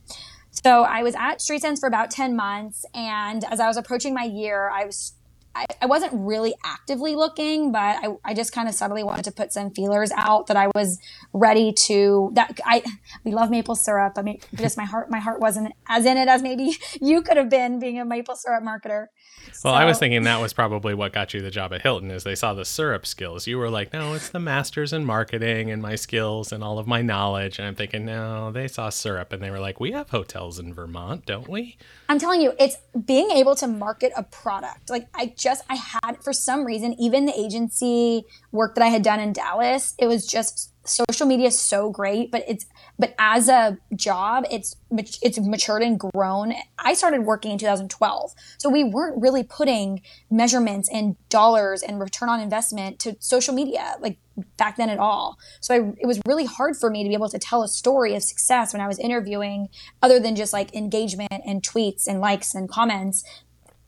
So I was at Street Sense for about 10 months. And as I was approaching my year, I was I, I wasn't really actively looking, but I, I just kind of subtly wanted to put some feelers out that I was ready to that I we love maple syrup. I mean just my heart my heart wasn't as in it as maybe [LAUGHS] you could have been being a maple syrup marketer. [LAUGHS] Well, so. I was thinking that was probably what got you the job at Hilton is they saw the syrup skills. You were like, no, it's the masters in marketing and my skills and all of my knowledge. And I'm thinking, no, they saw syrup and they were like, we have hotels in Vermont, don't we? I'm telling you, it's being able to market a product. Like I just, I had for some reason, even the agency work that I had done in Dallas, it was just social media is so great, but it's but as a job, it's it's matured and grown. I started working in 2012, so we weren't really putting measurements and dollars and return on investment to social media like back then at all. So I, it was really hard for me to be able to tell a story of success when I was interviewing, other than just like engagement and tweets and likes and comments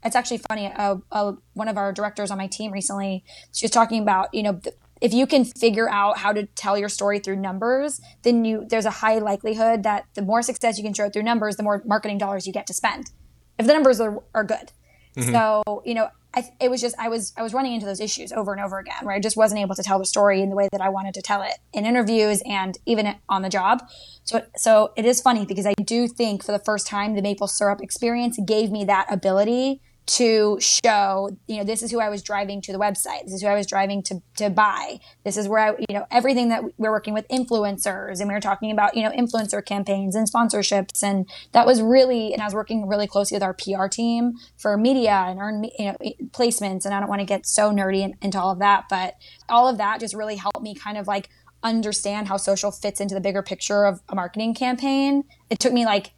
it's actually funny. Uh, uh, one of our directors on my team recently, she was talking about, you know, the, if you can figure out how to tell your story through numbers, then you there's a high likelihood that the more success you can show through numbers, the more marketing dollars you get to spend. If the numbers are, are good. Mm-hmm. So, you know, I, it was just I was I was running into those issues over and over again where I just wasn't able to tell the story in the way that I wanted to tell it in interviews and even on the job. So so it is funny because I do think for the first time the maple syrup experience gave me that ability to show, you know, this is who I was driving to the website. This is who I was driving to, to buy. This is where I, you know, everything that we're working with influencers and we were talking about, you know, influencer campaigns and sponsorships. And that was really, and I was working really closely with our PR team for media and earn, you know, placements. And I don't want to get so nerdy in, into all of that, but all of that just really helped me kind of like understand how social fits into the bigger picture of a marketing campaign. It took me like,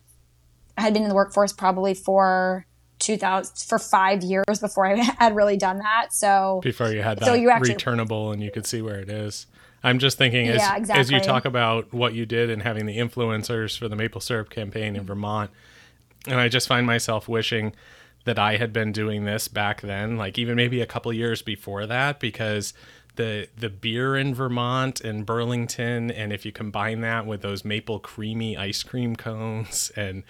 I had been in the workforce probably for 2000 for five years before I [LAUGHS] had really done that. So before you had that so you actually, returnable and you could see where it is. I'm just thinking as, yeah, exactly. as you talk about what you did and having the influencers for the maple syrup campaign in Vermont, and I just find myself wishing that I had been doing this back then, like even maybe a couple years before that, because the the beer in Vermont and Burlington, and if you combine that with those maple creamy ice cream cones and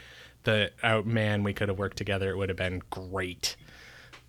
the oh man, we could have worked together. It would have been great.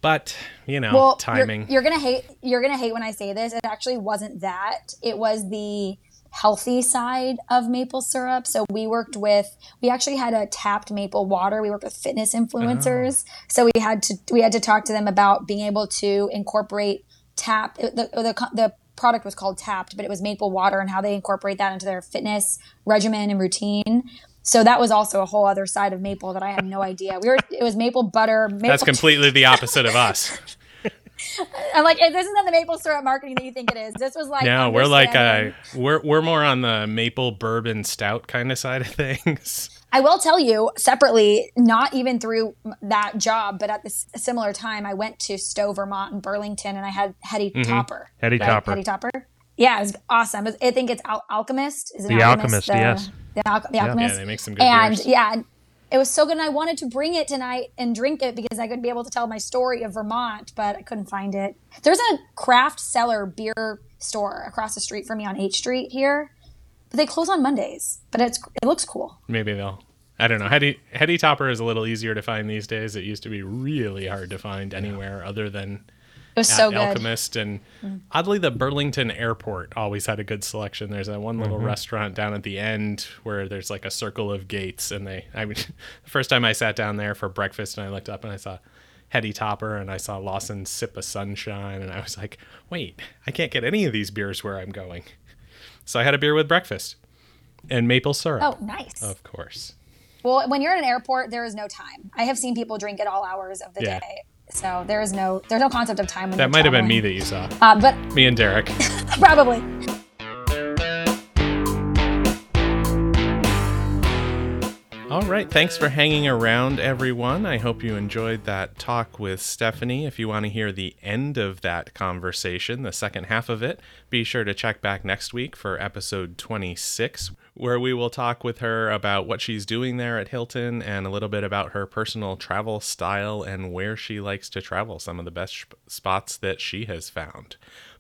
But you know, well, timing. You're, you're gonna hate. You're gonna hate when I say this. It actually wasn't that. It was the healthy side of maple syrup. So we worked with we actually had a tapped maple water. We worked with fitness influencers. Oh. So we had to we had to talk to them about being able to incorporate tap the the, the product was called tapped, but it was maple water and how they incorporate that into their fitness regimen and routine. So that was also a whole other side of maple that I had no idea. We were it was maple butter. Maple That's completely the opposite of us. [LAUGHS] I'm like, this isn't the maple syrup marketing that you think it is. This was like no, we're like uh, we're we're more on the maple bourbon stout kind of side of things. [LAUGHS] I will tell you separately, not even through that job, but at this similar time, I went to Stowe, Vermont, and Burlington, and I had Heady mm-hmm. Topper. Heady right? Topper. Heady Topper. Yeah, it was awesome. I think it's Al- Alchemist. Is it the Alchemist? Alchemist uh, yes the, Al- the Alchemist. Yeah, they make some good and beers. yeah, it was so good. And I wanted to bring it tonight and drink it because I could be able to tell my story of Vermont, but I couldn't find it. There's a craft cellar beer store across the street from me on H Street here, but they close on Mondays. But it's it looks cool. Maybe they'll. I don't know. Heady Heady Topper is a little easier to find these days. It used to be really hard to find anywhere other than it was so good. Alchemist and mm. oddly the Burlington Airport always had a good selection. There's that one little mm-hmm. restaurant down at the end where there's like a circle of gates and they I mean [LAUGHS] the first time I sat down there for breakfast and I looked up and I saw Heady Topper and I saw Lawson Sip of Sunshine and I was like, "Wait, I can't get any of these beers where I'm going." So I had a beer with breakfast and maple syrup. Oh, nice. Of course. Well, when you're in an airport, there is no time. I have seen people drink at all hours of the yeah. day. So there is no there's no concept of time. That might have been me that you saw. Uh, but me and Derek. [LAUGHS] [LAUGHS] probably. All right. Thanks for hanging around, everyone. I hope you enjoyed that talk with Stephanie. If you want to hear the end of that conversation, the second half of it, be sure to check back next week for episode 26, where we will talk with her about what she's doing there at Hilton and a little bit about her personal travel style and where she likes to travel, some of the best spots that she has found.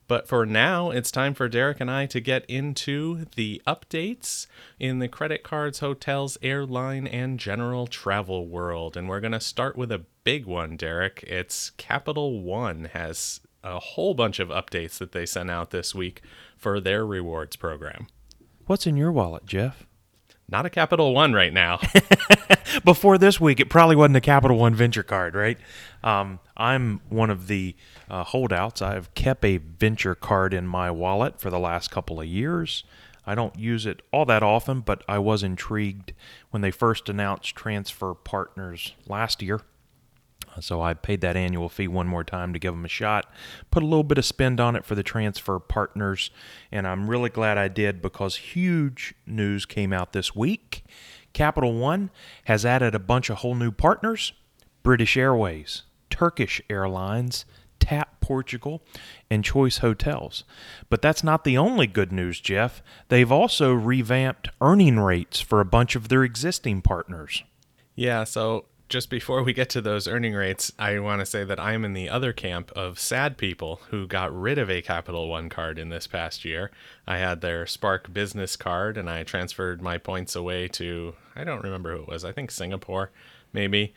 But for now, it's time for Derek and I to get into the updates in the credit cards, hotels, airline, and general travel world. And we're going to start with a big one, Derek. It's Capital One has a whole bunch of updates that they sent out this week for their rewards program. What's in your wallet, Jeff? Not a Capital One right now. [LAUGHS] Before this week, it probably wasn't a Capital One Venture card, right? Um, I'm one of the uh, holdouts. I've kept a Venture card in my wallet for the last couple of years. I don't use it all that often, but I was intrigued when they first announced transfer partners last year. So I paid that annual fee one more time to give them a shot. Put a little bit of spend on it for the transfer partners, and I'm really glad I did because huge news came out this week. Capital One has added a bunch of whole new partners British Airways, Turkish Airlines, TAP Portugal, and Choice Hotels. But that's not the only good news, Jeff. They've also revamped earning rates for a bunch of their existing partners. Yeah, so just before we get to those earning rates, I want to say that I'm in the other camp of sad people who got rid of a Capital One card in this past year. I had their Spark business card and I transferred my points away to, I don't remember who it was, I think Singapore, maybe.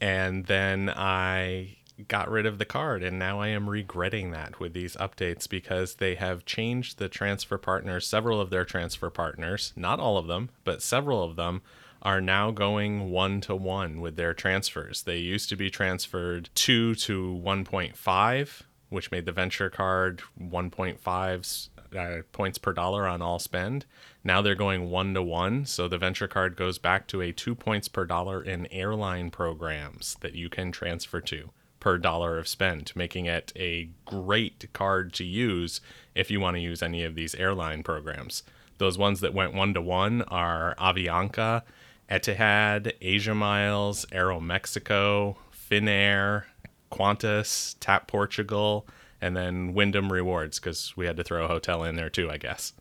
And then I got rid of the card and now I am regretting that with these updates because they have changed the transfer partners, several of their transfer partners, not all of them, but several of them are now going one to one with their transfers. They used to be transferred 2 to 1.5, which made the venture card 1.5 uh, points per dollar on all spend. Now they're going one to one, so the venture card goes back to a 2 points per dollar in airline programs that you can transfer to per dollar of spend, making it a great card to use if you want to use any of these airline programs. Those ones that went one to one are Avianca Etihad, Asia Miles, Aeromexico, Finnair, Qantas, Tap Portugal, and then Wyndham Rewards because we had to throw a hotel in there too, I guess.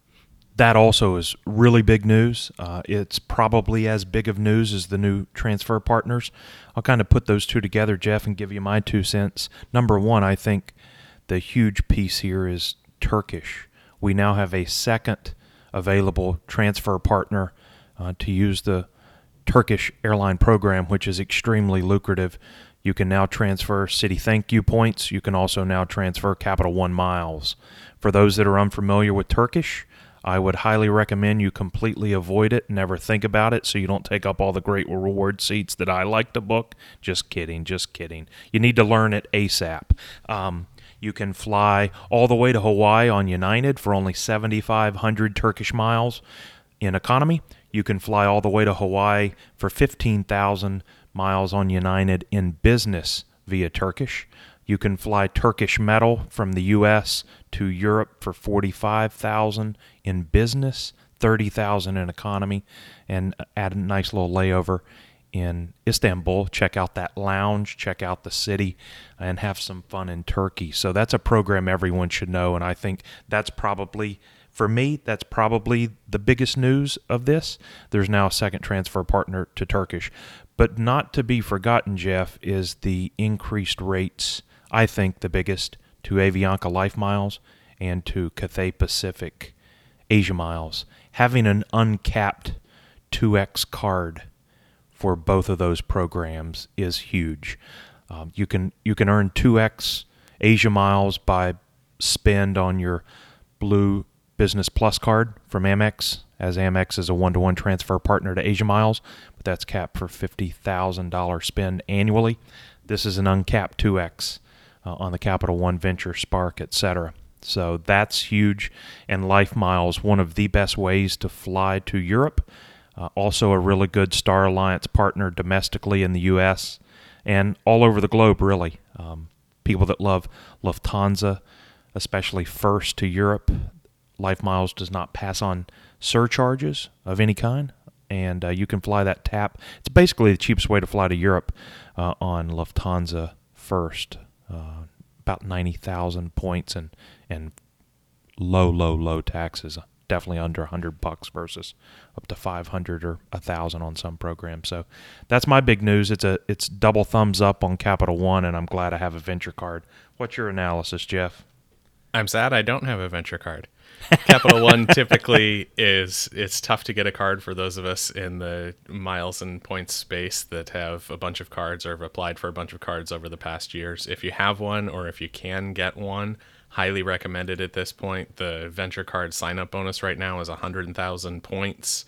That also is really big news. Uh, it's probably as big of news as the new transfer partners. I'll kind of put those two together, Jeff, and give you my two cents. Number one, I think the huge piece here is Turkish. We now have a second available transfer partner uh, to use the Turkish airline program, which is extremely lucrative. You can now transfer Citi Thank You points. You can also now transfer Capital One miles. For those that are unfamiliar with Turkish, I would highly recommend you completely avoid it, never think about it, so you don't take up all the great reward seats that I like to book. Just kidding, just kidding. You need to learn it ASAP. Um, you can fly all the way to Hawaii on United for only 7,500 Turkish miles in economy. You can fly all the way to Hawaii for 15,000 miles on United in business via Turkish. You can fly Turkish metal from the US to Europe for 45,000 in business, 30,000 in economy and add a nice little layover in Istanbul, check out that lounge, check out the city, and have some fun in Turkey. So that's a program everyone should know, and I think that's probably for me, that's probably the biggest news of this. There's now a second transfer partner to Turkish. But not to be forgotten, Jeff, is the increased rates, I think the biggest, to Avianca Life Miles and to Cathay Pacific Asia Miles. Having an uncapped 2x card for both of those programs is huge. Um, you can you can earn 2x Asia miles by spend on your blue Business Plus card from Amex, as Amex is a one to one transfer partner to Asia Miles, but that's capped for $50,000 spend annually. This is an uncapped 2X uh, on the Capital One Venture, Spark, etc. So that's huge. And Life Miles, one of the best ways to fly to Europe. Uh, also, a really good Star Alliance partner domestically in the U.S. and all over the globe, really. Um, people that love Lufthansa, especially first to Europe, Life Miles does not pass on surcharges of any kind, and uh, you can fly that TAP. It's basically the cheapest way to fly to Europe uh, on Lufthansa first. Uh, about ninety thousand points and and low, low, low taxes. Definitely under a hundred bucks versus up to five hundred or a thousand on some programs. So that's my big news. It's a it's double thumbs up on Capital One, and I'm glad I have a venture card. What's your analysis, Jeff? I'm sad I don't have a venture card. Capital One typically is it's tough to get a card for those of us in the miles and points space that have a bunch of cards or have applied for a bunch of cards over the past years. If you have one or if you can get one, highly recommended at this point. The venture card sign up bonus right now is 100,000 points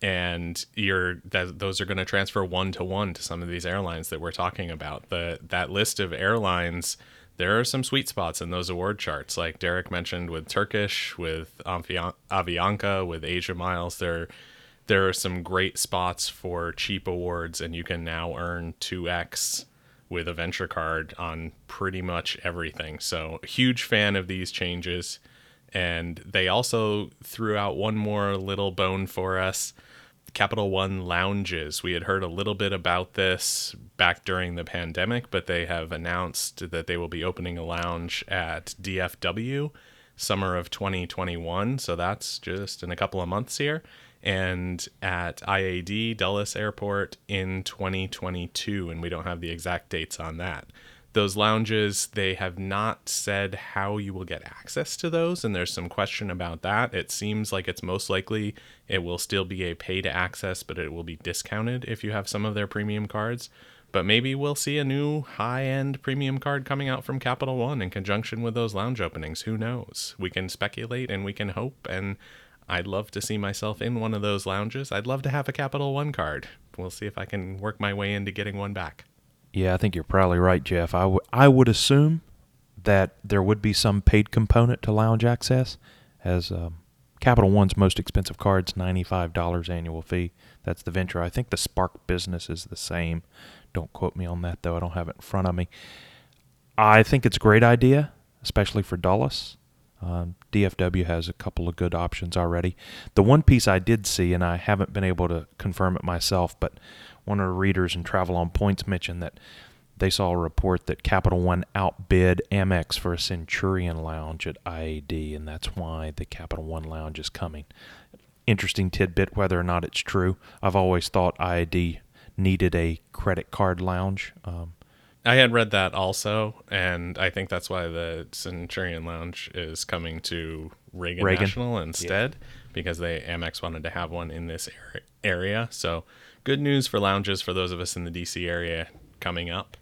and you're that those are going to transfer one to one to some of these airlines that we're talking about. The that list of airlines there are some sweet spots in those award charts, like Derek mentioned with Turkish, with Avianca, with Asia Miles. There, there are some great spots for cheap awards, and you can now earn 2x with a venture card on pretty much everything. So, huge fan of these changes. And they also threw out one more little bone for us Capital One lounges. We had heard a little bit about this back during the pandemic, but they have announced that they will be opening a lounge at DFW summer of 2021. So that's just in a couple of months here. And at IAD Dulles Airport in 2022. And we don't have the exact dates on that those lounges they have not said how you will get access to those and there's some question about that. It seems like it's most likely it will still be a pay to access but it will be discounted if you have some of their premium cards. But maybe we'll see a new high end premium card coming out from capital one in conjunction with those lounge openings. Who knows? We can speculate and we can hope and i'd love to see myself in one of those lounges. I'd love to have a capital one card. We'll see if i can work my way into getting one back yeah, I think you're probably right, Jeff. I, w- I would assume that there would be some paid component to lounge access, as um, Capital One's most expensive card's $95 annual fee. That's the venture. I think the Spark business is the same. Don't quote me on that, though. I don't have it in front of me. I think it's a great idea, especially for Dulles. Um, DFW has a couple of good options already. The one piece I did see, and I haven't been able to confirm it myself, but one of our readers in Travel on Points mentioned that they saw a report that Capital One outbid Amex for a Centurion lounge at IAD, and that's why the Capital One lounge is coming. Interesting tidbit, whether or not it's true. I've always thought IAD needed a credit card lounge. Um, I had read that also, and I think that's why the Centurion Lounge is coming to Reagan, Reagan. National instead, yeah. because they Amex wanted to have one in this area. So good news for lounges for those of us in the DC area coming up.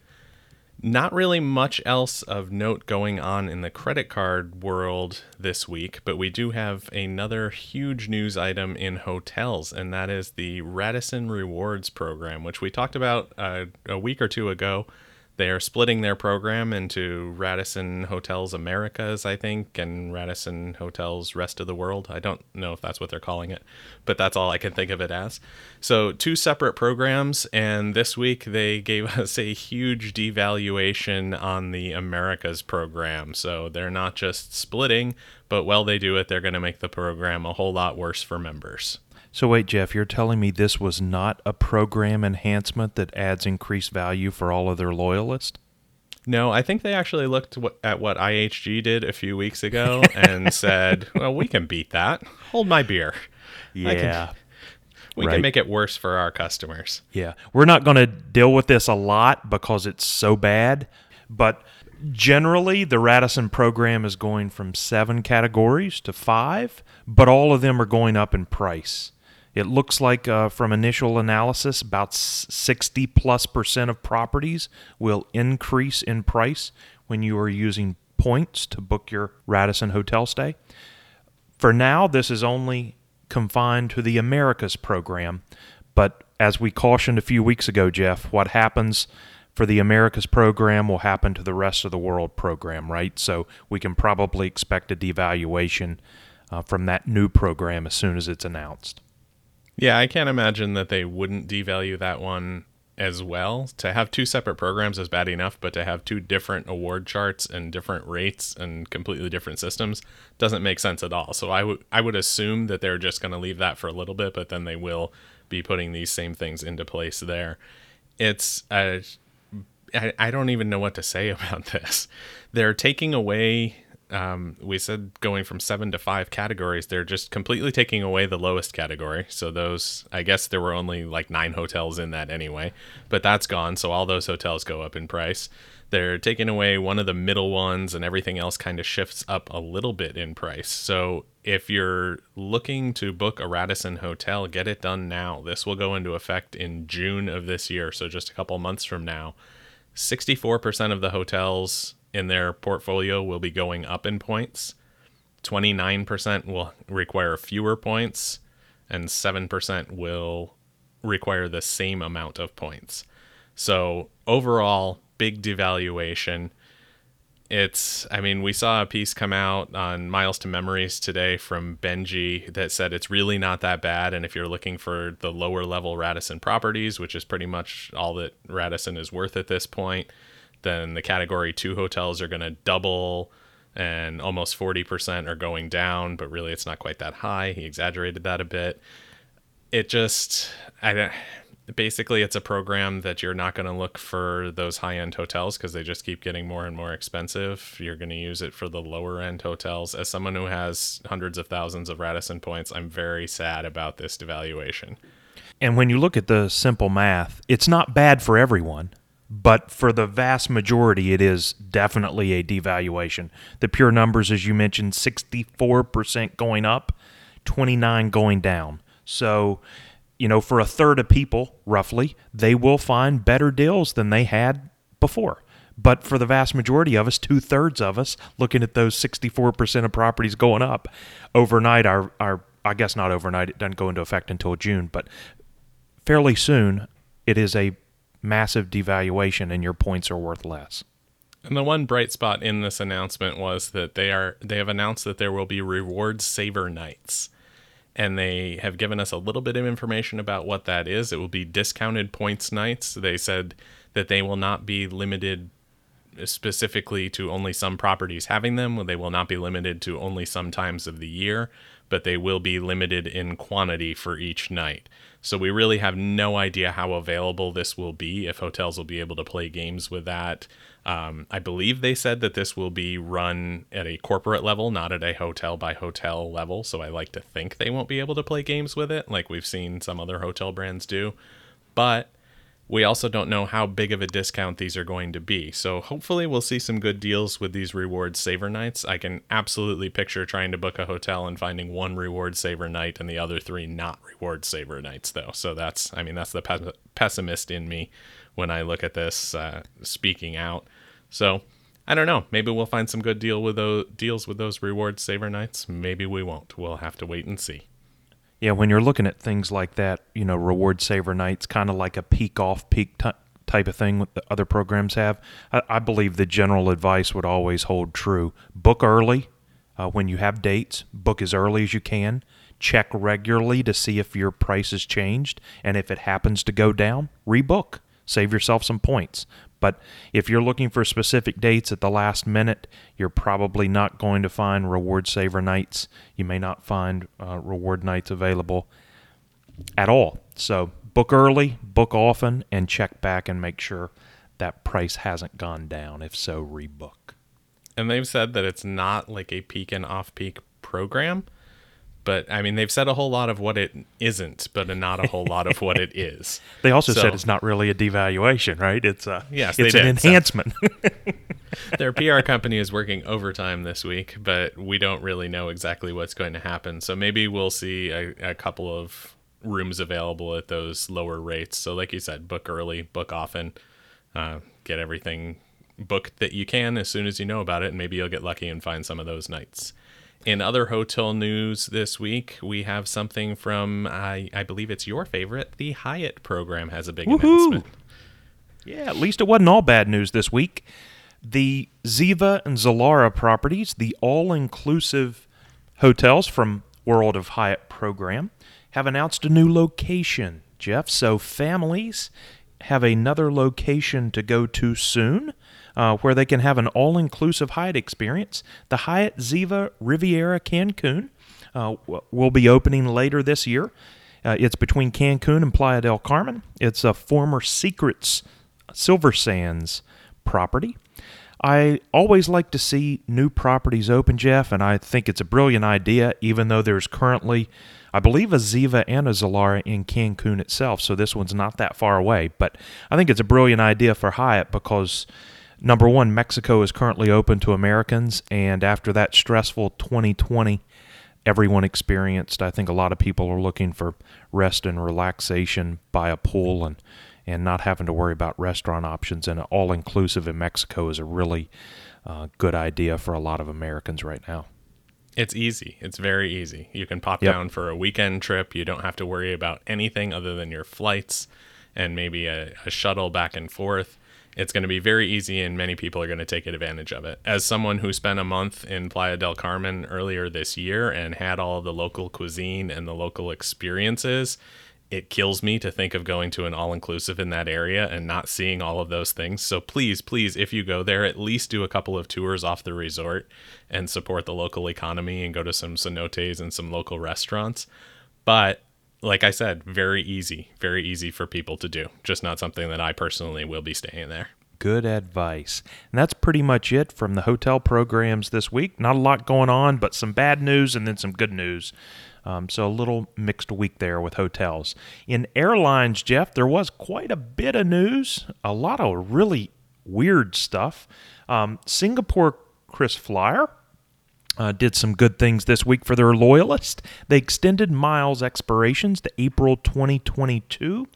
Not really much else of note going on in the credit card world this week, but we do have another huge news item in hotels, and that is the Radisson Rewards program, which we talked about uh, a week or two ago they are splitting their program into Radisson Hotels Americas, I think, and Radisson Hotels Rest of the World. I don't know if that's what they're calling it, but that's all I can think of it as. So, two separate programs, and this week they gave [LAUGHS] us a huge devaluation on the Americas program. So, they're not just splitting, but while they do it, they're going to make the program a whole lot worse for members. So wait, Jeff, you're telling me this was not a program enhancement that adds increased value for all of their loyalists? No, I think they actually looked at what IHG did a few weeks ago [LAUGHS] and said, "Well, we can beat that. Hold my beer." Yeah. Can, we right. can make it worse for our customers. Yeah. We're not going to deal with this a lot because it's so bad, but generally the Radisson program is going from 7 categories to 5, but all of them are going up in price. It looks like, uh, from initial analysis, about 60 plus percent of properties will increase in price when you are using points to book your Radisson hotel stay. For now, this is only confined to the Americas program, but as we cautioned a few weeks ago, Jeff, what happens for the Americas program will happen to the rest of the world program, right? So we can probably expect a devaluation uh, from that new program as soon as it's announced. Yeah, I can't imagine that they wouldn't devalue that one as well. To have two separate programs is bad enough, but to have two different award charts and different rates and completely different systems doesn't make sense at all. So I would I would assume that they're just going to leave that for a little bit, but then they will be putting these same things into place there. It's a I, I don't even know what to say [LAUGHS] about this. They're taking away um, we said going from seven to five categories, they're just completely taking away the lowest category. So those, I guess there were only like nine hotels in that anyway, but that's gone. So all those hotels go up in price. They're taking away one of the middle ones, and everything else kind of shifts up a little bit in price. So if you're looking to book a Radisson hotel, get it done now. This will go into effect in June of this year, so just a couple months from now. 64% of the hotels in their portfolio will be going up in points. 29% will require fewer points, and 7% will require the same amount of points. So, overall, big devaluation. It's, I mean, we saw a piece come out on Miles to Memories today from Benji that said it's really not that bad. And if you're looking for the lower level Radisson properties, which is pretty much all that Radisson is worth at this point, then the category two hotels are going to double and almost 40% are going down, but really it's not quite that high. He exaggerated that a bit. It just, I don't, basically it's a program that you're not going to look for those high end hotels because they just keep getting more and more expensive. You're going to use it for the lower end hotels. As someone who has hundreds of thousands of Radisson points, I'm very sad about this devaluation. And when you look at the simple math, it's not bad for everyone but for the vast majority, it is definitely a devaluation. The pure numbers, as you mentioned, 64% going up, 29 going down. So, you know, for a third of people, roughly, they will find better deals than they had before. But for the vast majority of us, two thirds of us, looking at those 64% of properties going up overnight, our, our, I guess not overnight, it doesn't go into effect until June, but fairly soon, it is a massive devaluation and your points are worth less. And the one bright spot in this announcement was that they are they have announced that there will be reward saver nights. And they have given us a little bit of information about what that is. It will be discounted points nights. They said that they will not be limited specifically to only some properties having them. They will not be limited to only some times of the year, but they will be limited in quantity for each night. So we really have no idea how available this will be, if hotels will be able to play games with that. Um, I believe they said that this will be run at a corporate level, not at a hotel by hotel level. So I like to think they won't be able to play games with it, like we've seen some other hotel brands do. But we also don't know how big of a discount these are going to be. So hopefully we'll see some good deals with these reward saver nights. I can absolutely picture trying to book a hotel and finding one reward saver night and the other three not reward saver nights though. So that's I mean that's the pessimist in me when I look at this uh, speaking out. So I don't know. Maybe we'll find some good deal with those deals with those reward saver nights. Maybe we won't. We'll have to wait and see. Yeah, when you're looking at things like that, you know, reward saver nights, kind of like a peak off peak t- type of thing that other programs have. I, I, believe the general advice would always hold true. Book early uh, when you have dates. Book as early as you can. Check regularly to see if your price has changed, and if it happens to go down, rebook. Save yourself some points. But if you're looking for specific dates at the last minute, you're probably not going to find reward saver nights. You may not find uh, reward nights available at all. So book early, book often, and check back and make sure that price hasn't gone down. If so, rebook. And they've said that it's not like a peak and off peak program but I mean, they've said a whole lot of what it isn't, but not a whole lot of what it is. [LAUGHS] They also so, said it's not really a devaluation, right? It's a yes, it's an did. enhancement. So, [LAUGHS] their PR company is working overtime this week, but we don't really know exactly what's going to happen. So maybe we'll see a, a couple of rooms available at those lower rates. So, like you said, book early, book often, uh, get everything booked that you can as soon as you know about it, and maybe you'll get lucky and find some of those nights. In other hotel news this week, we have something from, I, I believe it's your favorite. The Hyatt program has a big Woo-hoo! announcement. Yeah, at least it wasn't all bad news this week. The Ziva and Zilara properties, the all inclusive hotels from World of Hyatt program, have announced a new location, Jeff. So families have another location to go to soon uh, where they can have an all inclusive Hyatt experience. The Hyatt Ziva Riviera Cancun uh, will be opening later this year. Uh, it's between Cancun and Playa del Carmen. It's a former Secrets Silver Sands property. I always like to see new properties open, Jeff, and I think it's a brilliant idea, even though there's currently, I believe, a Ziva and a Zilara in Cancun itself, so this one's not that far away. But I think it's a brilliant idea for Hyatt because, number one, Mexico is currently open to Americans, and after that stressful 2020, everyone experienced, I think a lot of people are looking for rest and relaxation by a pool and and not having to worry about restaurant options and all inclusive in Mexico is a really uh, good idea for a lot of Americans right now. It's easy. It's very easy. You can pop Yep. down for a weekend trip. You don't have to worry about anything other than your flights and maybe a, a shuttle back and forth. It's going to be very easy, and many people are going to take advantage of it. As someone who spent a month in Playa del Carmen earlier this year and had all the local cuisine and the local experiences, it kills me to think of going to an all inclusive in that area and not seeing all of those things. So please, please, if you go there, at least do a couple of tours off the resort and support the local economy and go to some cenotes and some local restaurants. But like I said, very easy, very easy for people to do. Just not something that I personally will be staying there. Good advice. And that's pretty much it from the hotel programs this week. Not a lot going on, but some bad news and then some good news. Um, so a little mixed week there with hotels. In airlines, Jeff, there was quite a bit of news, a lot of really weird stuff. Um, Singapore KrisFlyer uh, did some good things this week for their loyalists. They extended miles expirations to April 2022.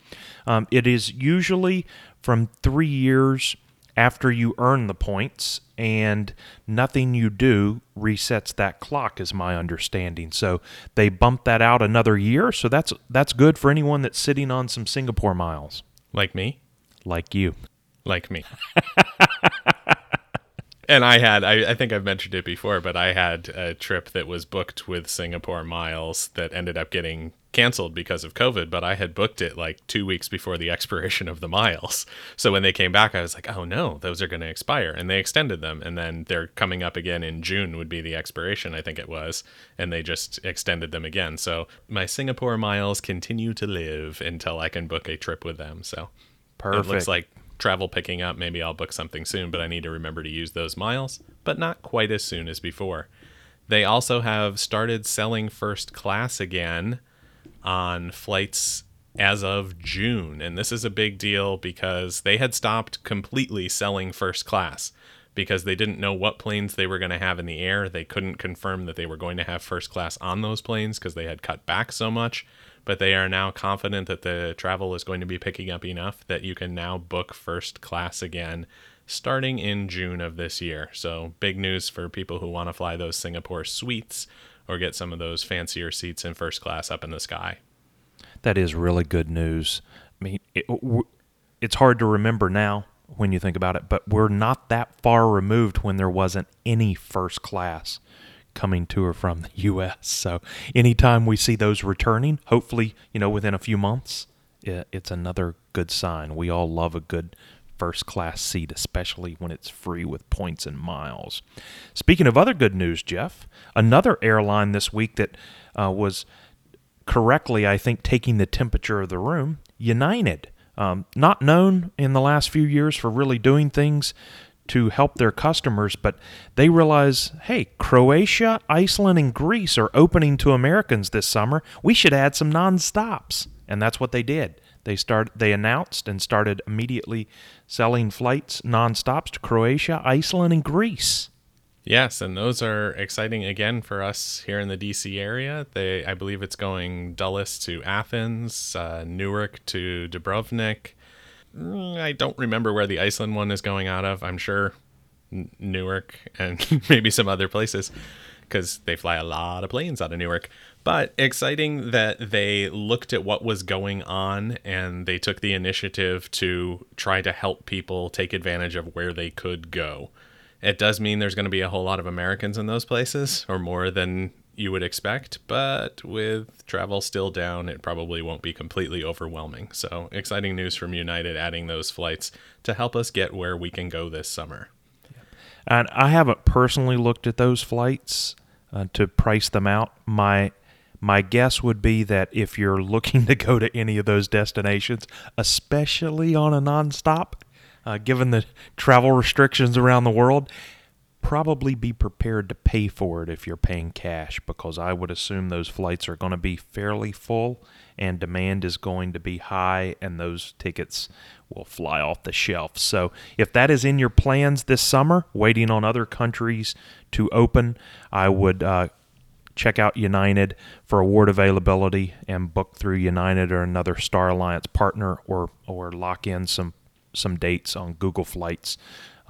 Um, it is usually from three years after you earn the points, and nothing you do resets that clock, is my understanding. So they bumped that out another year. So that's that's good for anyone that's sitting on some Singapore miles, Like me, like you. like me. [LAUGHS] and I had, I, I think I've mentioned it before, but I had a trip that was booked with Singapore Miles that ended up getting canceled because of COVID, but I had booked it like two weeks before the [LAUGHS] expiration of the miles. So when they came back, I was like, oh no, those are going to expire. And they extended them. And then they're coming up again in June, would be the expiration, I think it was. And they just extended them again. So my Singapore miles continue to live until I can book a trip with them. So Perfect. it looks like travel picking up. Maybe I'll book something soon, but I need to remember to use those miles, but not quite as soon as before. They also have started selling first class again on flights as of June. And this is a big deal because they had stopped completely selling first class because they didn't know what planes they were going to have in the air. They couldn't confirm that they were going to have first class on those planes because they had cut back so much. But they are now confident that the travel is going to be picking up enough that you can now book first class again starting in June of this year. So, big news for people who want to fly those Singapore suites or get some of those fancier seats in first class up in the sky. That is really good news. I mean, it, it's hard to remember now when you think about it, but we're not that far removed when there wasn't any first class coming to or from the U.S. So anytime we see those returning, hopefully, you know, within a few months, it's another good sign. We all love a good first class seat, especially when it's free with points and miles. Speaking of other good news, Jeff, another airline this week that uh, was correctly, I think, taking the temperature of the room. United, um, not known in the last few years for really doing things to help their customers, but they realize, hey, Croatia, Iceland, and Greece are opening to Americans this summer. We should add some non-stops, and that's what they did. They start. They announced and started immediately selling flights non-stops to Croatia, Iceland, and Greece. Yes, and those are exciting again for us here in the DC area. They, I believe, it's going Dulles to Athens, uh, Newark to Dubrovnik. Mm, I don't remember where the Iceland one is going out of. I'm sure Newark and [LAUGHS] maybe some other places because they fly a lot of planes out of Newark. But exciting that they looked at what was going on and they took the initiative to try to help people take advantage of where they could go. It does mean there's going to be a whole lot of Americans in those places, or more than you would expect, but with travel still down, it probably won't be completely overwhelming. So, exciting news from United adding those flights to help us get where we can go this summer. And I haven't personally looked at those flights uh, to price them out. My my guess would be that if you're [LAUGHS] looking to go to any of those destinations, especially on a nonstop, uh, given the travel restrictions around the world, probably be prepared to pay for it if you're paying cash because I would assume those flights are going to be fairly full and demand is going to be high and those tickets will fly off the shelf. So, if that is in your plans this summer, waiting on other countries to open, I would uh, check out United for award availability and book through United or another Star Alliance partner or or lock in some some dates on Google Flights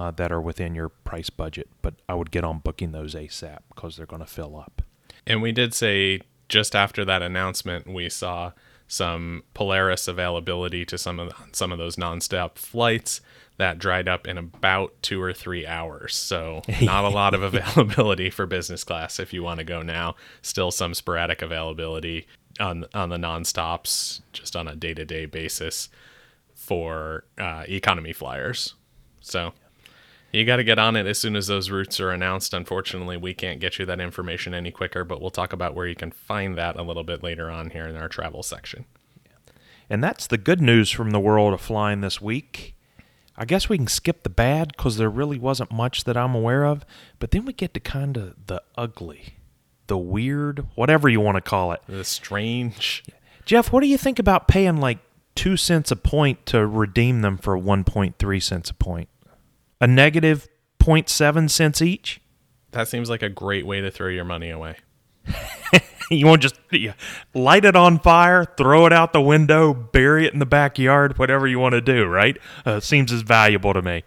uh, that are within your price budget. But I would get on booking those ASAP because they're going to fill up. And we did say just after that announcement, we saw some Polaris availability to some of some of those nonstop flights that dried up in about two or three hours. So [LAUGHS] not a lot of availability for business class if you want to go now. Still some sporadic availability on on the nonstops, just on a day to day basis for uh, economy flyers. So you got to get on it as soon as those routes are announced. Unfortunately, we can't get you that information any quicker, but we'll talk about where you can find that a little bit later on here in our travel section. And that's the good news from the world of flying this week. I guess we can skip the bad because there really wasn't much that I'm aware of, but then we get to kind of the ugly, the weird, whatever you want to call it. The strange. Jeff, what do you think about paying like two cents a point to redeem them for 1.3 cents a point? A negative 0.7 cents each. That seems like a great way to throw your money away. [LAUGHS] you won't just you light it on fire, throw it out the window, bury it in the backyard, whatever you want to do, right? Uh, seems as valuable to me.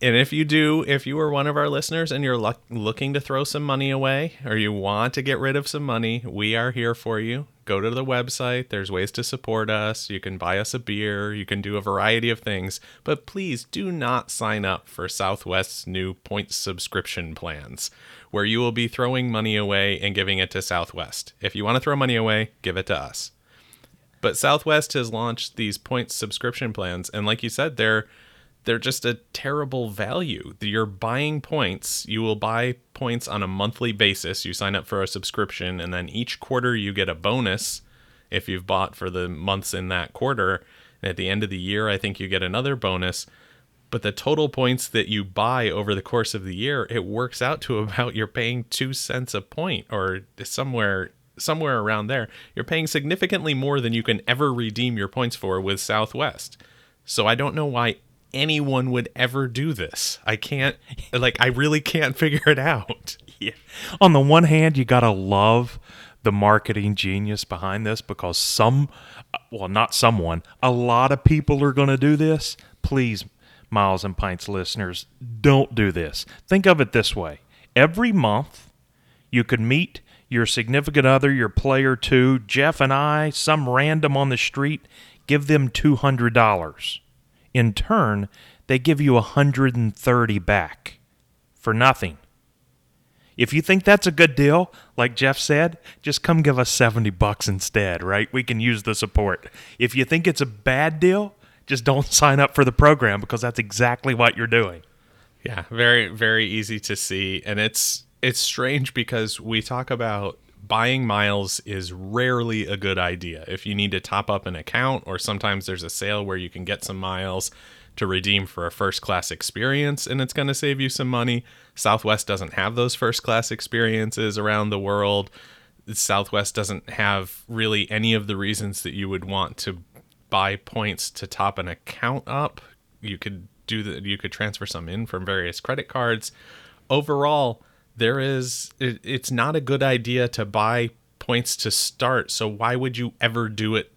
And if you do, if you are one of our listeners and you're lo- looking to throw some money away or you want to get rid of some money, we are here for you. Go to the website. There's ways to support us. You can buy us a beer. You can do a variety of things. But please do not sign up for Southwest's new points subscription plans, where you will be throwing money away and giving it to Southwest. If you want to throw money away, give it to us. But Southwest has launched these points subscription plans. And like you said, they're they're just a terrible value. You're buying points. You will buy points on a monthly basis. You sign up for a subscription, and then each quarter you get a bonus if you've bought for the months in that quarter. And at the end of the year, I think you get another bonus. But the total points that you buy over the course of the year, it works out to [LAUGHS] about you're paying two cents a point or somewhere somewhere around there. You're paying significantly more than you can ever redeem your points for with Southwest. So I don't know why anyone would ever do this. I can't, like, I really can't [LAUGHS] figure it out. Yeah. On the one hand, you got to love the marketing genius behind this because some, well, not someone, a lot of people are going to do this. Please, Miles and Pints listeners, don't do this. Think of it this way every month, you could meet your significant other, your player two, Jeff and I, some random on the street, give them $200 in turn, they give you 130 back for nothing. If you think that's a good deal, like Jeff said, just come give us 70 bucks instead, right? We can use the support. If you think it's a bad deal, just don't [LAUGHS] sign up for the program because that's exactly what you're doing. Yeah, very very easy to see and it's it's strange because we talk about buying miles is rarely a good idea. If you need to top up an account, or sometimes there's a sale where you can get some miles to redeem for a first class experience and it's going to save you some money. Southwest doesn't have those first class experiences around the world. Southwest doesn't have really any of the reasons that you would want to buy points to top an account up. You could do that, you could transfer some in from various credit cards. Overall, there is it, it's not a good idea to buy points to start so why would you ever do it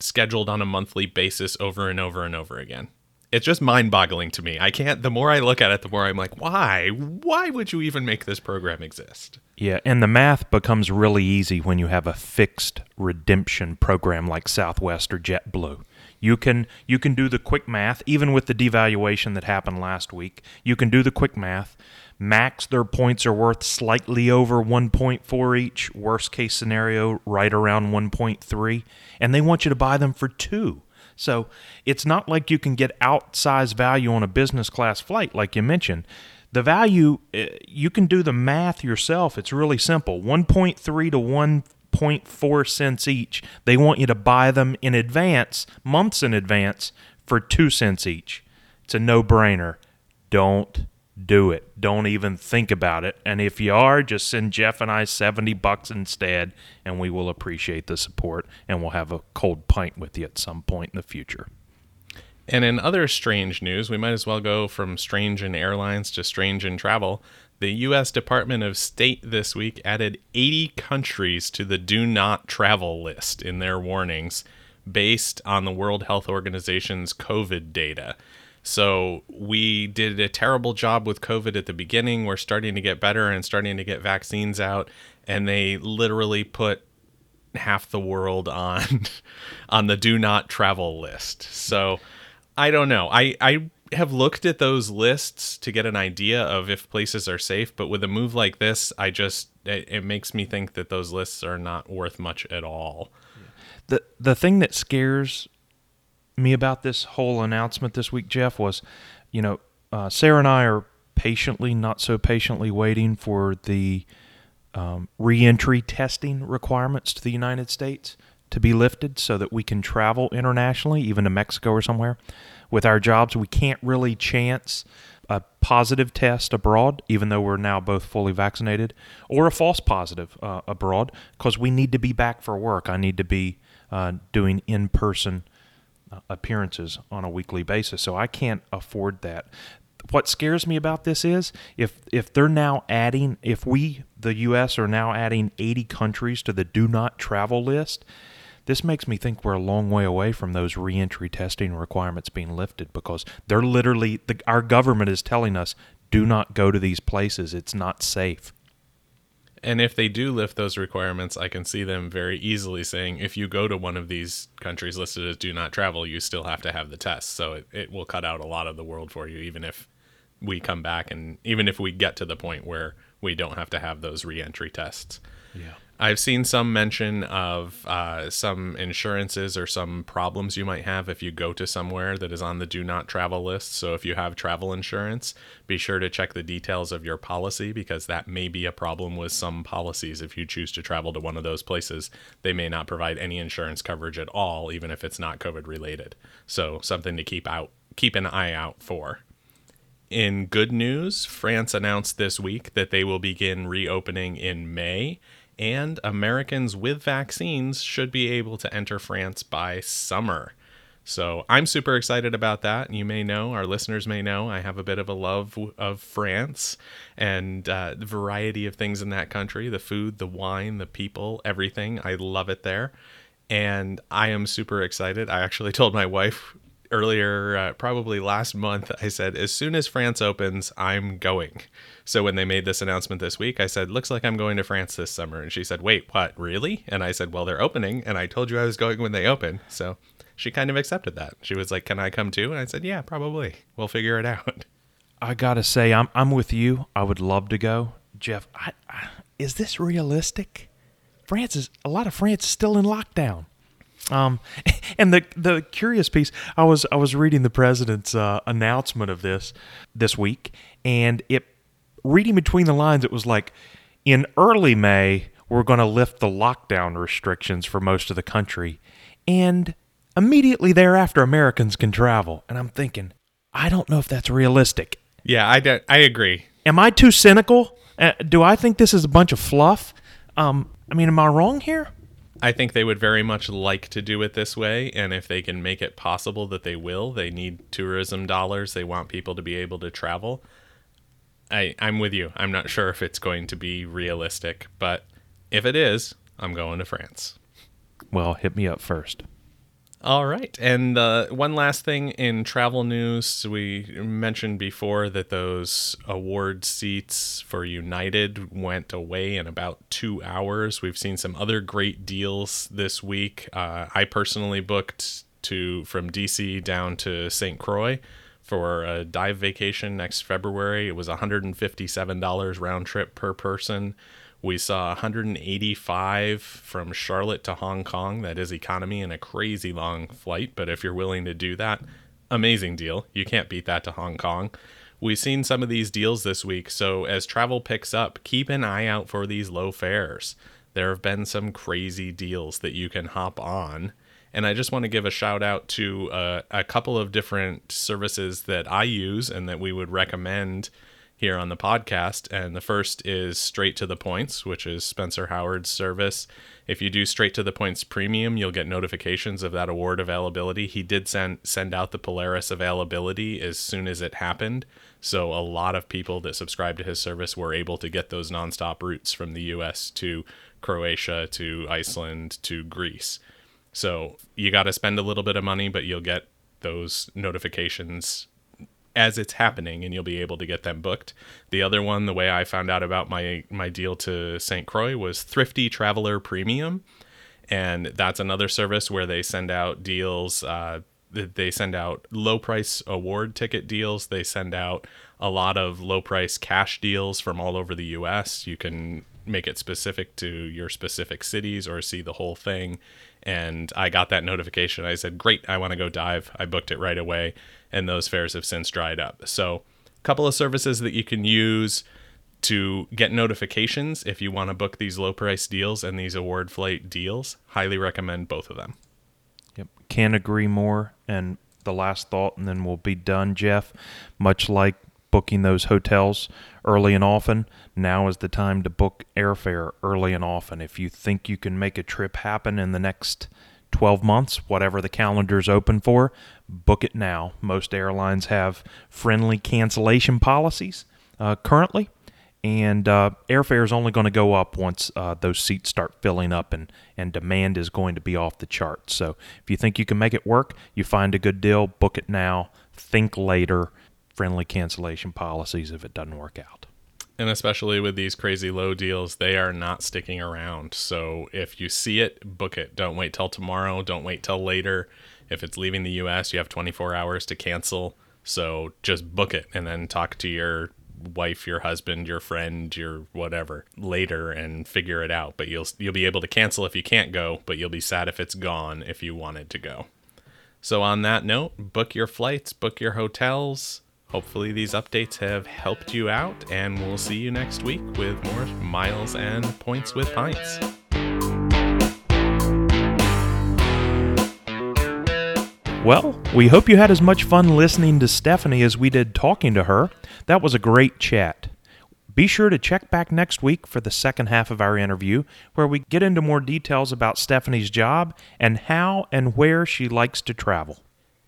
scheduled on a monthly basis over and over and over again it's just mind-boggling to me i can't the more i look at it the more i'm like why why would you even make this program exist yeah and the math becomes really easy when you have a fixed redemption program like southwest or jetblue You can you can do the quick math, even with the devaluation that happened last week. You can do the quick math. Max, their points are worth slightly over 1.4 each. Worst case scenario, right around 1.3, and they want you to buy them for two. So it's not like you can get outsized value on a business class flight, like you mentioned. The value, eh, you can do the math yourself. It's really simple 1.3 to 1.4 cents each. They want you to buy them in advance, months in advance, for two cents each. It's a no brainer. Don't do it. Don't even think about it. And if you are, just send Jeff and I 70 bucks instead, and we will appreciate the support and we'll have a cold pint with you at some point in the future. And in other strange news, we might as well go from strange in airlines to strange in travel. The U.S. Department of State this week added 80 countries to the do not travel list in their warnings based on the World Health Organization's COVID data. So we did a terrible job with COVID at the beginning. We're starting to get better and starting to get vaccines out, and they literally put half the world on [LAUGHS] on the do not travel list. So I don't know. I I have looked at those lists to get an idea of if places are safe, but with a move like this, I just it, it makes me think that those lists are not worth much at all. The the thing that scares me about this whole announcement this week, Jeff, was, you know, uh, Sarah and I are patiently, not so patiently, waiting for the um, reentry testing requirements to the United States to be lifted so that we can travel internationally, even to Mexico or somewhere. With our jobs, we can't really chance a positive test abroad, even though we're now both fully vaccinated, or a false positive uh, abroad, because we need to be back for work. I need to be uh, doing in person Uh, appearances on a weekly basis. So I can't afford that. What scares me about this is if if they're now adding if we the US are now adding 80 countries to the do not travel list, this makes me think we're a long way away from those reentry testing requirements being lifted because they're literally the, our government is telling us do not go to these places. It's not safe. And if they do lift those requirements, I can see them very easily saying if you go to one of these countries listed as do not travel, you still have to have the test. So it, it will cut out a lot of the world for you, even if we come back and even if we get to the point where we don't have to have those reentry tests. Yeah. I've seen some mention of uh, some insurances or some problems you might have if you go to somewhere that is on the do not travel list. So, if you have travel insurance, be sure to check the details of your policy because that may be a problem with some policies. If you choose to travel to one of those places, they may not provide any insurance coverage at all, even if it's not COVID related. So, something to keep out, keep an eye out for. In good news, France announced this week that they will begin reopening in May and Americans with vaccines should be able to enter France by summer. So I'm super excited about that. You may know, our listeners may know, I have a bit of a love of France and uh, the variety of things in that country the food, the wine, the people, everything. I love it there. And I am super excited. I actually [LAUGHS] told my wife earlier, uh, probably last month, I said, as soon as France opens, I'm going. So when they made this announcement this week, I said, looks like I'm going to France this summer. And she said, wait, what, really? And I said, well, they're opening. And I told you I was going when they open. So she kind of accepted that. She was like, can I come too? And I said, yeah, probably. We'll figure it out. [LAUGHS] I got to say, I'm, I'm with you. I would love to go. Jeff, I, I, is this realistic? France is, a lot of France is still in lockdown. Um, [LAUGHS] and the the curious piece, I was I was reading the president's uh, announcement of this this week, and it reading between the lines, it was like in early May we're going to lift the lockdown restrictions for most of the country, and immediately thereafter Americans can travel. And I'm thinking, I don't know if that's realistic. Yeah, I I agree. Am I too cynical? Uh, do I think this is a bunch of fluff? Um, I mean, am I wrong here? I think they would very much like to do it this way, and if they can make it possible that they will, they need tourism dollars. They want people to be able to travel. I, I'm with you. I'm not sure if it's going to be realistic, but if it is, I'm going to France. Well, hit me up first. All right. And uh, one last thing in travel news we mentioned before that those award seats for United went away in about two hours. We've seen some other great deals this week. Uh, I personally booked to from DC down to St. Croix for a dive vacation next February. It was $157 round trip per person. We saw 185 from Charlotte to Hong Kong. That is economy and a crazy long flight, but if you're willing to do that, amazing deal. You can't beat that to Hong Kong. We've seen some of these deals this week, so as travel picks up, keep an eye out for these low fares. There have been some crazy deals that you can hop on. And I just want to give a shout out to uh, a couple of different services that I use and that we would recommend here on the podcast. And the first is Straight to the Points, which is Spencer Howard's service. If you do Straight to the Points Premium, you'll get notifications of that award availability. He did send send out the Polaris availability as soon as it happened. So a lot of people that subscribe to his service were able to get those nonstop routes from the US to Croatia to Iceland to Greece. So you got to spend a little bit of money, but you'll get those notifications as it's happening and you'll be able to get them booked. The other one, the way I found out about my my deal to St. Croix was Thrifty Traveler Premium. And that's another service where they send out deals. Uh, they send out low price award ticket deals. They send out a lot of low price cash deals from all over the US. You can make it specific to your specific cities or see the whole thing. And I got that notification. I said, Great, I want to go dive. I booked it right away and those fares have since dried up. So, a couple of services that you can use to get notifications if you want to book these low price deals and these award flight deals. Highly recommend both of them. Yep, can't agree more. And the last thought, and then we'll be done, Jeff. Much like booking those hotels early and often, now is the time to book airfare early and often. If you think you can make a trip happen in the next 12 months, whatever the calendar's open for, book it now. Most airlines have friendly cancellation policies uh, currently, and uh, airfare is only going to go up once uh, those seats start filling up and, and demand is going to be off the charts. So if you think you can make it work, you find a good deal, book it now, think later, friendly cancellation policies if it doesn't work out and especially with these crazy low deals, they are not sticking around. So if you see it, book it. Don't wait till tomorrow. Don't wait till later. If it's leaving the US, you have 24 hours to cancel. So just book it and then talk to your wife, your husband, your friend, your whatever later and figure it out. But you'll you'll be able to cancel if you can't go, but you'll be sad if it's gone if you wanted to go. So on that note, book your flights, book your hotels, Hopefully, these updates have helped you out, and we'll see you next week with more miles and points with pints. Well, we hope you had as much fun listening to Stephanie as we did talking to her. That was a great chat. Be sure to check back next week for the second half of our interview, where we get into more details about Stephanie's job and how and where she likes to travel.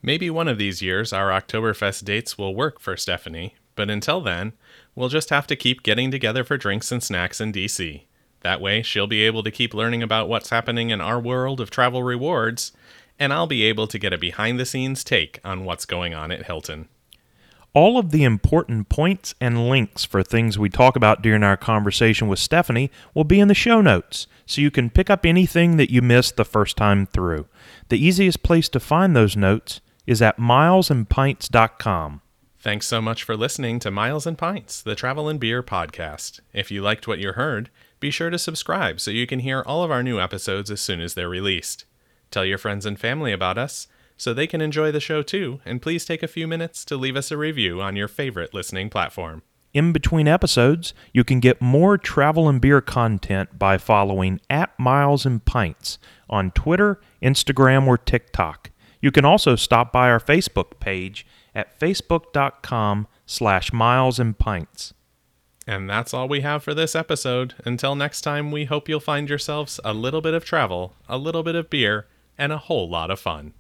Maybe one of these years our Oktoberfest dates will work for Stephanie, but until then, we'll just have to keep getting together for drinks and snacks in DC. That way, she'll be able to keep learning about what's happening in our world of travel rewards, and I'll be able to get a behind the scenes take on what's going on at Hilton. All of the important points and links for things we talk about during our conversation with Stephanie will be in the show notes, so you can pick up anything that you missed the first time through. The easiest place to find those notes is at milesandpints.com. Thanks so much for listening to Miles and Pints, the travel and beer podcast. If you liked what you heard, be sure to subscribe so you can hear all of our new episodes as soon as they're released. Tell your friends and family about us so they can enjoy the show too, and please take a few minutes to leave us a review on your favorite listening platform. In between episodes, you can get more travel and beer content by following at Miles and Pints on Twitter, Instagram, or TikTok. You can also stop by our Facebook page at facebook.com slash miles and pints. And that's all we have for this episode. Until next time, we hope you'll find yourselves a little bit of travel, a little bit of beer, and a whole lot of fun.